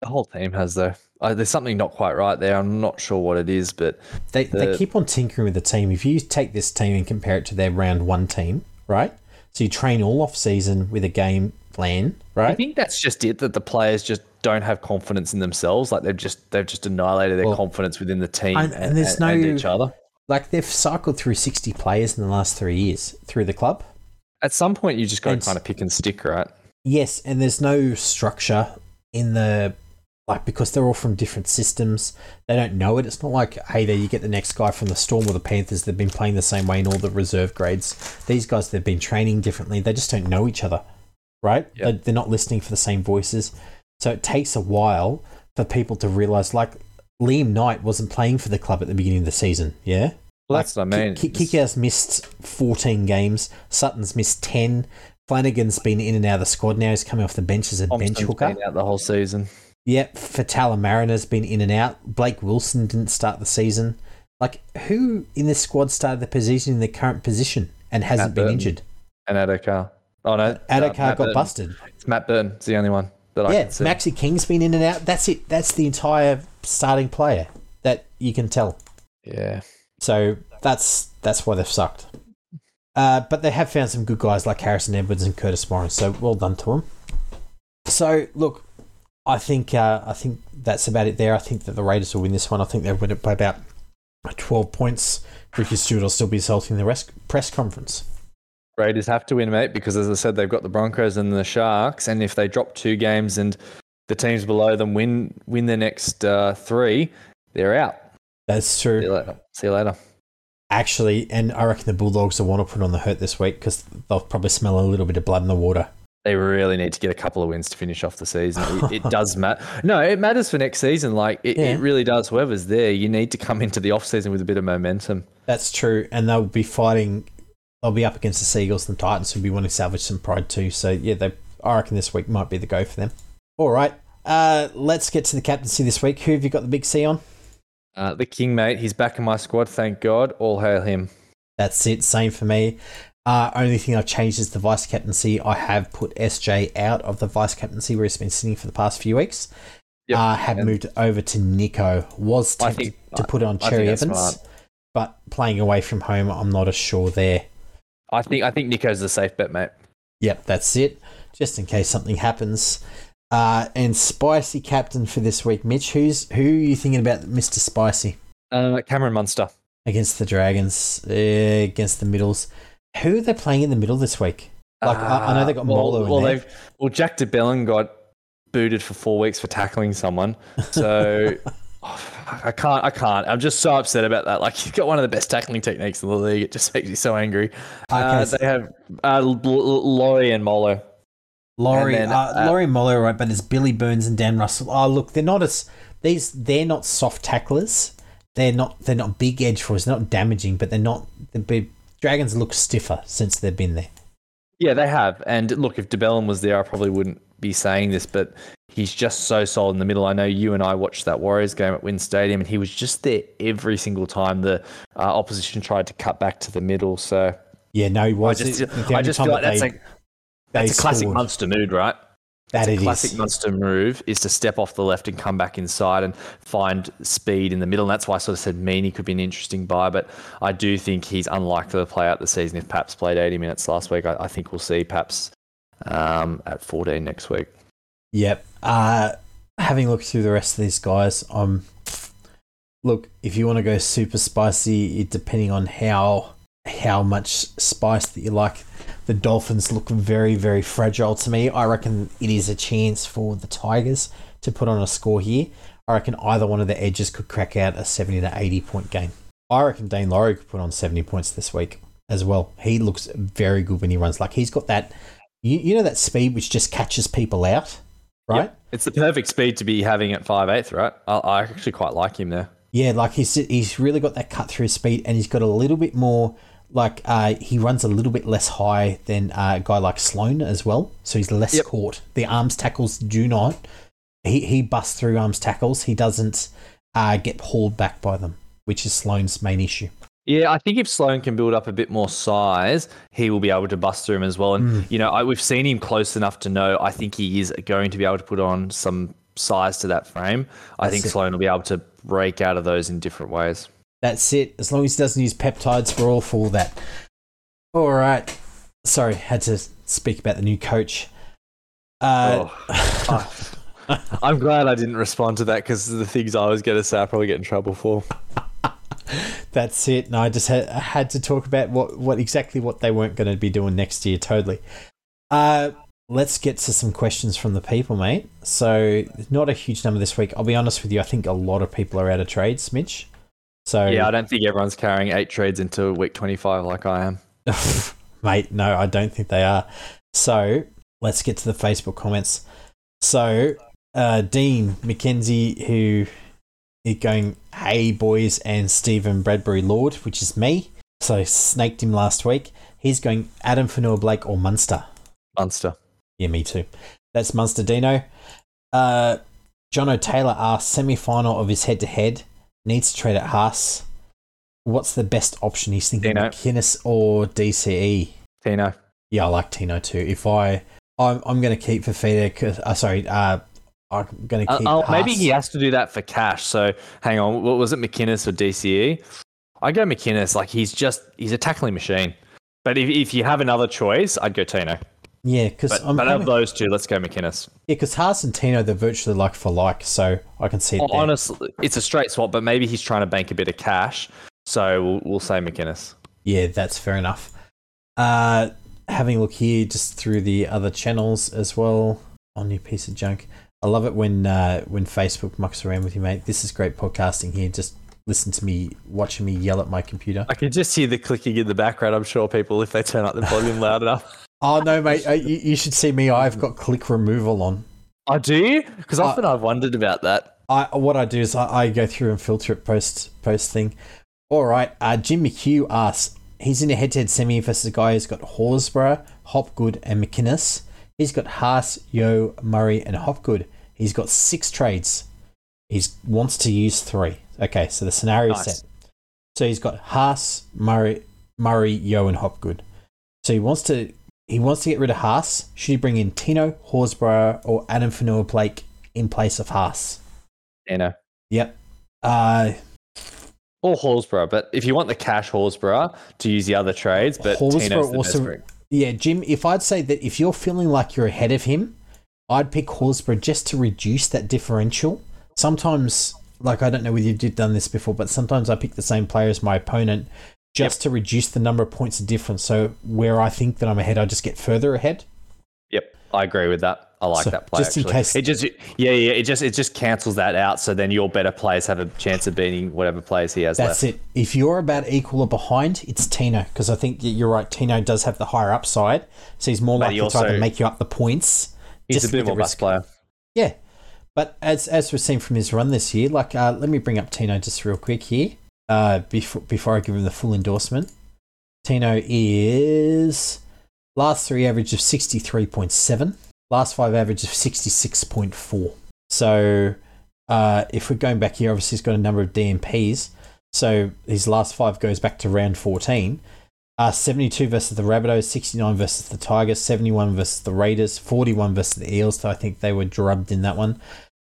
The whole team has though. Uh, there's something not quite right there. I'm not sure what it is, but They, they keep on tinkering with the team. If you take this team and compare it to their round one team, right? So you train all off season with a game plan, Right. I think that's just it. That the players just don't have confidence in themselves. Like they've just they've just annihilated their Well, confidence within the team and- and, there's and- and each other. Like they've cycled through 60 players in the last three years through the club. At some point, you just got to kind of pick and stick, right? Yes, and there's no structure in the like because they're all from different systems. They don't know it. It's not like hey, there you get the next guy from the Storm or the Panthers. They've been playing the same way in all the reserve grades. These guys they've been training differently. They just don't know each other, right? They- They're not listening for the same voices. So it takes a while for people to realize, like Liam Knight wasn't playing for the club at the beginning of the season. Yeah. Well, that's what I mean. Ki- Kikau's missed 14 games. Sutton's missed 10. Flanagan's been in and out of the squad now. He's coming off the bench as a bench hooker. been out the whole season. Yep, Fatala Mariner's been in and out. Blake Wilson didn't start the season. Like, who in this squad started the position in the current position and hasn't Matt been Burton. injured? And Addo-Carr. Oh no, Addo-Carr uh, got Burton. busted. It's Matt Burton. It's the only one that I Yeah, can see. Maxi King's been in and out. That's it. That's the entire starting player that you can tell. yeah. So that's that's why they've sucked. Uh, but they have found some good guys like Harrison Edwards and Curtis Morris. So well done to them. So look, I think uh, I think that's about it there. I think that the Raiders will win this one. I think they'll win it by about twelve points. Ricky Stuart will still be assaulting the rest press conference. Raiders have to win, mate, because as I said, they've got the Broncos and the Sharks, and if they drop two games and the teams below them win win their next uh, three, they're out. That's See true. you later. See you later. Actually, and I reckon the Bulldogs will want to put on the hurt this week because they'll probably smell a little bit of blood in the water. They really need to get a couple of wins to finish off the season. It, it does matter. No, it matters for next season. Like it, Yeah. it really does. Whoever's there, you need to come into the off season with a bit of momentum. That's true, and they'll be fighting. They'll be up against the Seagulls and the Titans, who'll be wanting to salvage some pride too. So yeah, they. I reckon this week might be the go for them. All right, uh, let's get to the captaincy this week. Who have you got the big C on? Uh, the King, mate, he's back in my squad. Thank God. All hail him. That's it. Same for me. Uh, only thing I've changed is the vice captaincy. I have put SJ out of the vice captaincy where he's been sitting for the past few weeks. Yep, Uh, have and- moved over to Nico. Was tempted think- to put on Cherry Evans, smart. but playing away from home, I'm not as sure there. I think I think Nico's the safe bet, mate. Yep, that's it. Just in case something happens. Uh, and spicy captain for this week, Mitch. Who's who are you thinking about, Mister Spicy Uh, Cameron Munster. against the Dragons, uh, against the Middles? Who are they playing in the middle this week? Like I, I know they got Uh, well, Molo well, they've well Jack de Belin got booted for four weeks for tackling someone. So I can't. I can't. I'm just so upset about that. Like you've got one of the best tackling techniques in the league. It just makes me so angry. uh, they have uh, Laurie and Molo. Laurie, and then, uh, uh, Laurie Molo, right? But there's Billy Burns and Dan Russell. Oh, look, they're not as these. They're not soft tacklers. They're not. They're not big edge for us. They're not damaging, but they're not. The big Dragons look stiffer since they've been there. Yeah, they have. And look, if de Belin was there, I probably wouldn't be saying this, but he's just so solid in the middle. I know you and I watched that Warriors game at WIN Stadium, and he was just there every single time the uh, opposition tried to cut back to the middle. So Yeah, no, he I was. just, The- the I just feel like that that's they- a that's a classic scored. Munster mood, right? That It's a classic is. Munster move is to step off the left and come back inside and find speed in the middle. And that's why I sort of said Meaney could be an interesting buy, but I do think he's unlikely to play out the season if Paps played 80 minutes last week. I, I think we'll see Paps um, at 14 next week. Yep. Uh, having looked through the rest of these guys, um, look, if you want to go super spicy, it depending on how how much spice that you like. The Dolphins look very, very fragile to me. I reckon it is a chance for the Tigers to put on a score here. I reckon either one of the edges could crack out a 70 to 80 point game. I reckon Daine Laurie could put on 70 points this week as well. He looks very good when he runs. Like he's got that, you, you know, that speed which just catches people out, right? Yep. It's the perfect speed to be having at 5'8", right? I, I actually quite like him there. Yeah, like he's he's really got that cut through speed, and he's got a little bit more. Like uh, he runs a little bit less high than uh, a guy like Sloan as well, so he's less Yep. caught. The arms tackles do not. He he busts through arms tackles. He doesn't uh, get hauled back by them, which is Sloan's main issue. Yeah, I think if Sloan can build up a bit more size, he will be able to bust through him as well. And you know, I, we've seen him close enough to know. I think he is going to be able to put on some size to that frame. I That's think it. Sloan will be able to break out of those in different ways. That's it. As long as he doesn't use peptides, we're all for that. All right. Sorry, had to speak about the new coach. Uh, I'm glad I didn't respond to that because the things I was going to say, I probably get in trouble for. That's it. No, I just had, I had to talk about what, what exactly what they weren't going to be doing next year. Totally. Uh, let's get to some questions from the people, mate. So, not a huge number this week. I'll be honest with you. I think a lot of people are out of trades, Mitch. So, Yeah, I don't think everyone's carrying eight trades into week 25 like I am. mate, no, I don't think they are. So, let's get to the Facebook comments. So, uh, Dean McKenzie, who is going, hey boys, and Stephen Bradbury Lord, which is me. So I snaked him last week. He's going Addin Fonua Blake or Munster. Munster. Yeah, me too. That's Munster Dino. Uh, John O'Taylor asks semi final of his head to head. Needs to trade at Haas. What's the best option? He's thinking Dino. McInnes or DCE. Tino. Yeah, I like Tino too. If I, I'm, I'm going to keep Fifita. Uh, sorry, uh, I'm going to Uh, oh, maybe he has to do that for cash. So hang on, what was it, McInnes or DCE? I go McInnes. Like he's just he's a tackling machine. But if, if you have another choice, I'd go Tino. Yeah, because But, I'm. but having- of those two, let's go McInnes. yeah, because Haas and Tino they're virtually like for like, so I can see there. Honestly, it's a straight swap, but maybe he's trying to bank a bit of cash. So we'll, we'll say McInnes. Yeah, that's fair enough. Uh, having a look here just through the other channels as well on your piece of junk. I love it when uh, when Facebook mucks around with you, mate. This is great podcasting here. Just listen to me watching me yell at my computer. I can just hear the clicking in the background. I'm sure people, if they turn up the volume loud enough. Oh no, mate! Uh, you, you should see me. I've got click removal on. I do because often I've wondered about that. I what I do is I, I go through and filter it post post thing. All right, uh, Jim McHugh asks. He's in a head-to-head semi versus a guy who's got Horsburgh, Hopgood, and McInnes. He's got Haas, Yeo, Murray, and Hopgood. He's got six trades. He wants to use three. Okay, so the scenario Nice. set. So he's got Haas, Murray, Murray, Yeo, and Hopgood. So he wants to he wants to get rid of Haas. Should he bring in Tino, Horsburgh, or Addin Fonua Blake in place of Haas? Know, Yep. Uh, or Horsburgh. But if you want the cash Horsburgh to use the other trades, but the also-. Yeah, Jim, if I'd say that if you're feeling like you're ahead of him, I'd pick Horsburgh just to reduce that differential. Sometimes, like, I don't know whether you've done this before, but sometimes I pick the same player as my opponent just to reduce the number of points of difference. So where I think that I'm ahead, I just get further ahead. Yep, I agree with that. I like So, that play. just in case- it just yeah yeah it just it just cancels that out. So then your better players have a chance of beating whatever players he has That's left. it. If you're about equal or behind, it's Tino because I think you're right. Tino does have the higher upside, so he's more But likely he to either make you up the points. He's just a bit with the more bus risk. player. Yeah, but as as we've seen from his run this year, like uh, let me bring up Tino just real quick here. Uh, before before I give him the full endorsement, Tino is last three average of sixty three point seven, last five average of sixty six point four. So uh, if we're going back here, obviously he's got a number of DMPs. So his last five goes back to round fourteen. Uh, 72 versus the Rabbitohs, 69 versus the Tigers, 71 versus the Raiders, 41 versus the Eels, so I think they were drubbed in that one,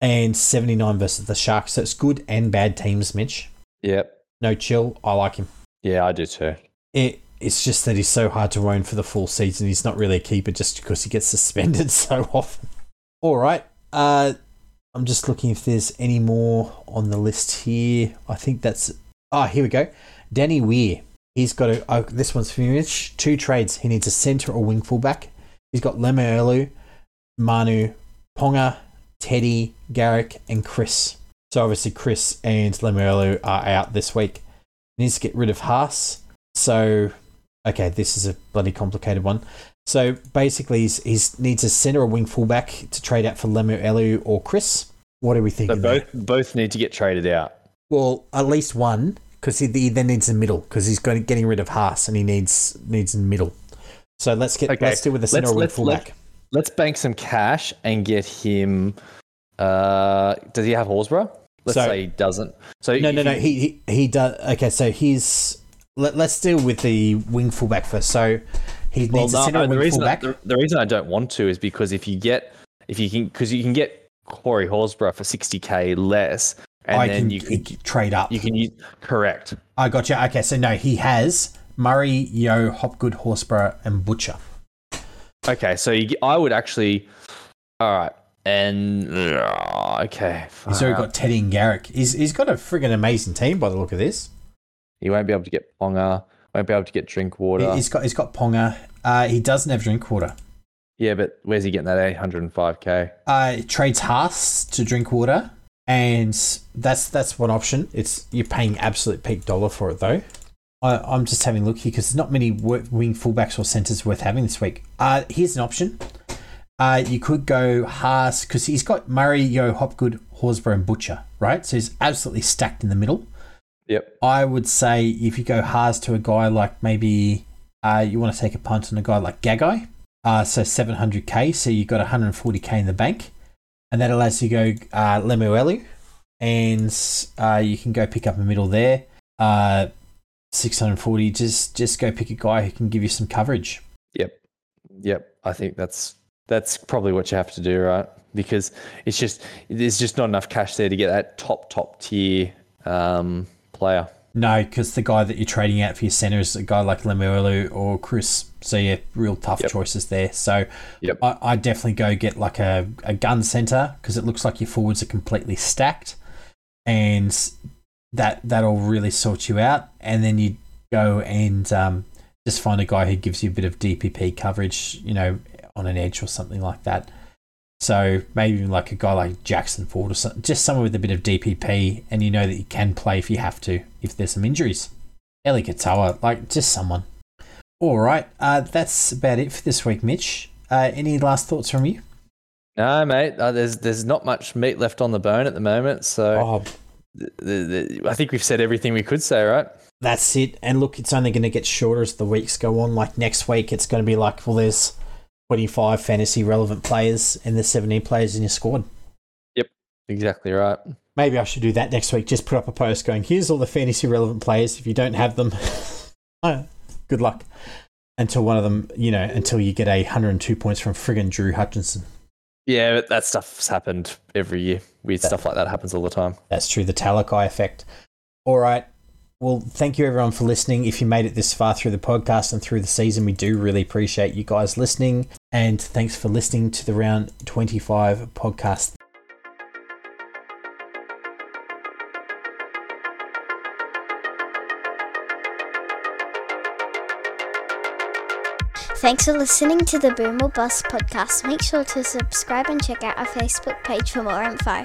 and 79 versus the Sharks. So it's good and bad teams, Mitch. Yep. No chill. I like him. Yeah, I do too. It, it's just that he's so hard to own for the full season. He's not really a keeper just because he gets suspended so often. All right. Uh, I'm just looking if there's any more on the list here. I think that's. Ah, here we go. Danny Weir. He's got a. Oh, this one's for Mitch. Two trades. He needs a centre or wing fullback. He's got Lemuelu, Manu, Ponga, Teddy, Garrick, and Chris. So obviously Chris and Lemuelu are out this week. He needs to get rid of Haas. So, okay, this is a bloody complicated one. So basically, he's, he's needs a centre or wing fullback to trade out for Lemuelu or Chris. What are we So thinking? there? both both need to get traded out. Well, at least one, because he, he then needs a middle, because he's going getting rid of Haas and he needs needs a middle. So let's get Okay, let's do with the centre let's- or wing let's- fullback. Let's bank some cash and get him. Uh, does he have Horsburgh? Let's So- say he doesn't. So No, no, no. He he, he does. Okay, so he's. Let, let's deal with the wing fullback first. So he Well, needs no, a centre the wing reason fullback. the, the reason I don't want to is because if you get if you can because you can get Corey Horsburgh for sixty k less, and I then can you can trade up. you can use correct. I got you. Okay, so no, he has Murray, Yeo, Hopgood, Horsburgh, and Butcher. Okay, so you, I would actually. All right, and okay, He's already got Teddy and Garrick. He's he's got a friggin' amazing team by the look of this. He won't be able to get Ponga. Won't be able to get Drinkwater. He's got he's got Ponga. Uh, he doesn't have Drinkwater. yeah, but where's he getting that eight hundred and five k? Uh, trades Haas to Drinkwater, and that's that's one option. It's you're paying absolute peak dollar for it though. I, I'm just having a look here because there's not many wing fullbacks or centres worth having this week. Uh, here's an option. Uh, you could go Haas because he's got Murray, Yeo, Hopgood, Horsburgh, and Butcher, right? So he's absolutely stacked in the middle. Yep. I would say if you go Haas to a guy like maybe uh, you want to take a punt on a guy like Gagai, uh, so 700k, so you've got 140k in the bank, and that allows you to go uh, Lemuelu, and uh, you can go pick up a middle there. Uh, 640, just just go pick a guy who can give you some coverage. Yep. Yep. I think that's that's probably what you have to do, right? Because it's just there's just not enough cash there to get that top top tier um, player. No, because the guy that you're trading out for your center is a guy like Lemuelu or Chris. So yeah, real tough Yep. choices there. So Yep. I, I definitely go get like a, a gun center because it looks like your forwards are completely stacked, and that that'll really sort you out. And then you go and um, just find a guy who gives you a bit of DPP coverage, you know, on an edge or something like that. So maybe like a guy like Jackson Ford or something, just someone with a bit of DPP, and you know that you can play if you have to, if there's some injuries. Eli Katoa, like just someone. All right, uh, that's about it for this week, Mitch. Uh, any last thoughts from you? No, mate. Uh, there's there's not much meat left on the bone at the moment, so Oh, th- th- th- I think we've said everything we could say, right? that's it. And look, it's only going to get shorter as the weeks go on. Like next week, it's going to be like, well, there's 25 fantasy relevant players and there's 17 players in your squad. Yep, exactly right. Maybe I should do that next week. Just put up a post going, here's all the fantasy relevant players. If you don't have them, good luck. Until one of them, you know, until you get a 102 points from friggin' Drew Hutchison. Yeah, that stuff's happened every year. Weird stuff like that happens all the time. That's true, the Talakai effect. All right. Well, thank you everyone for listening. If you made it this far through the podcast and through the season, we do really appreciate you guys listening. And thanks for listening to the Round 25 podcast. Thanks for listening to the Boom or Bust podcast. Make sure to subscribe and check out our Facebook page for more info.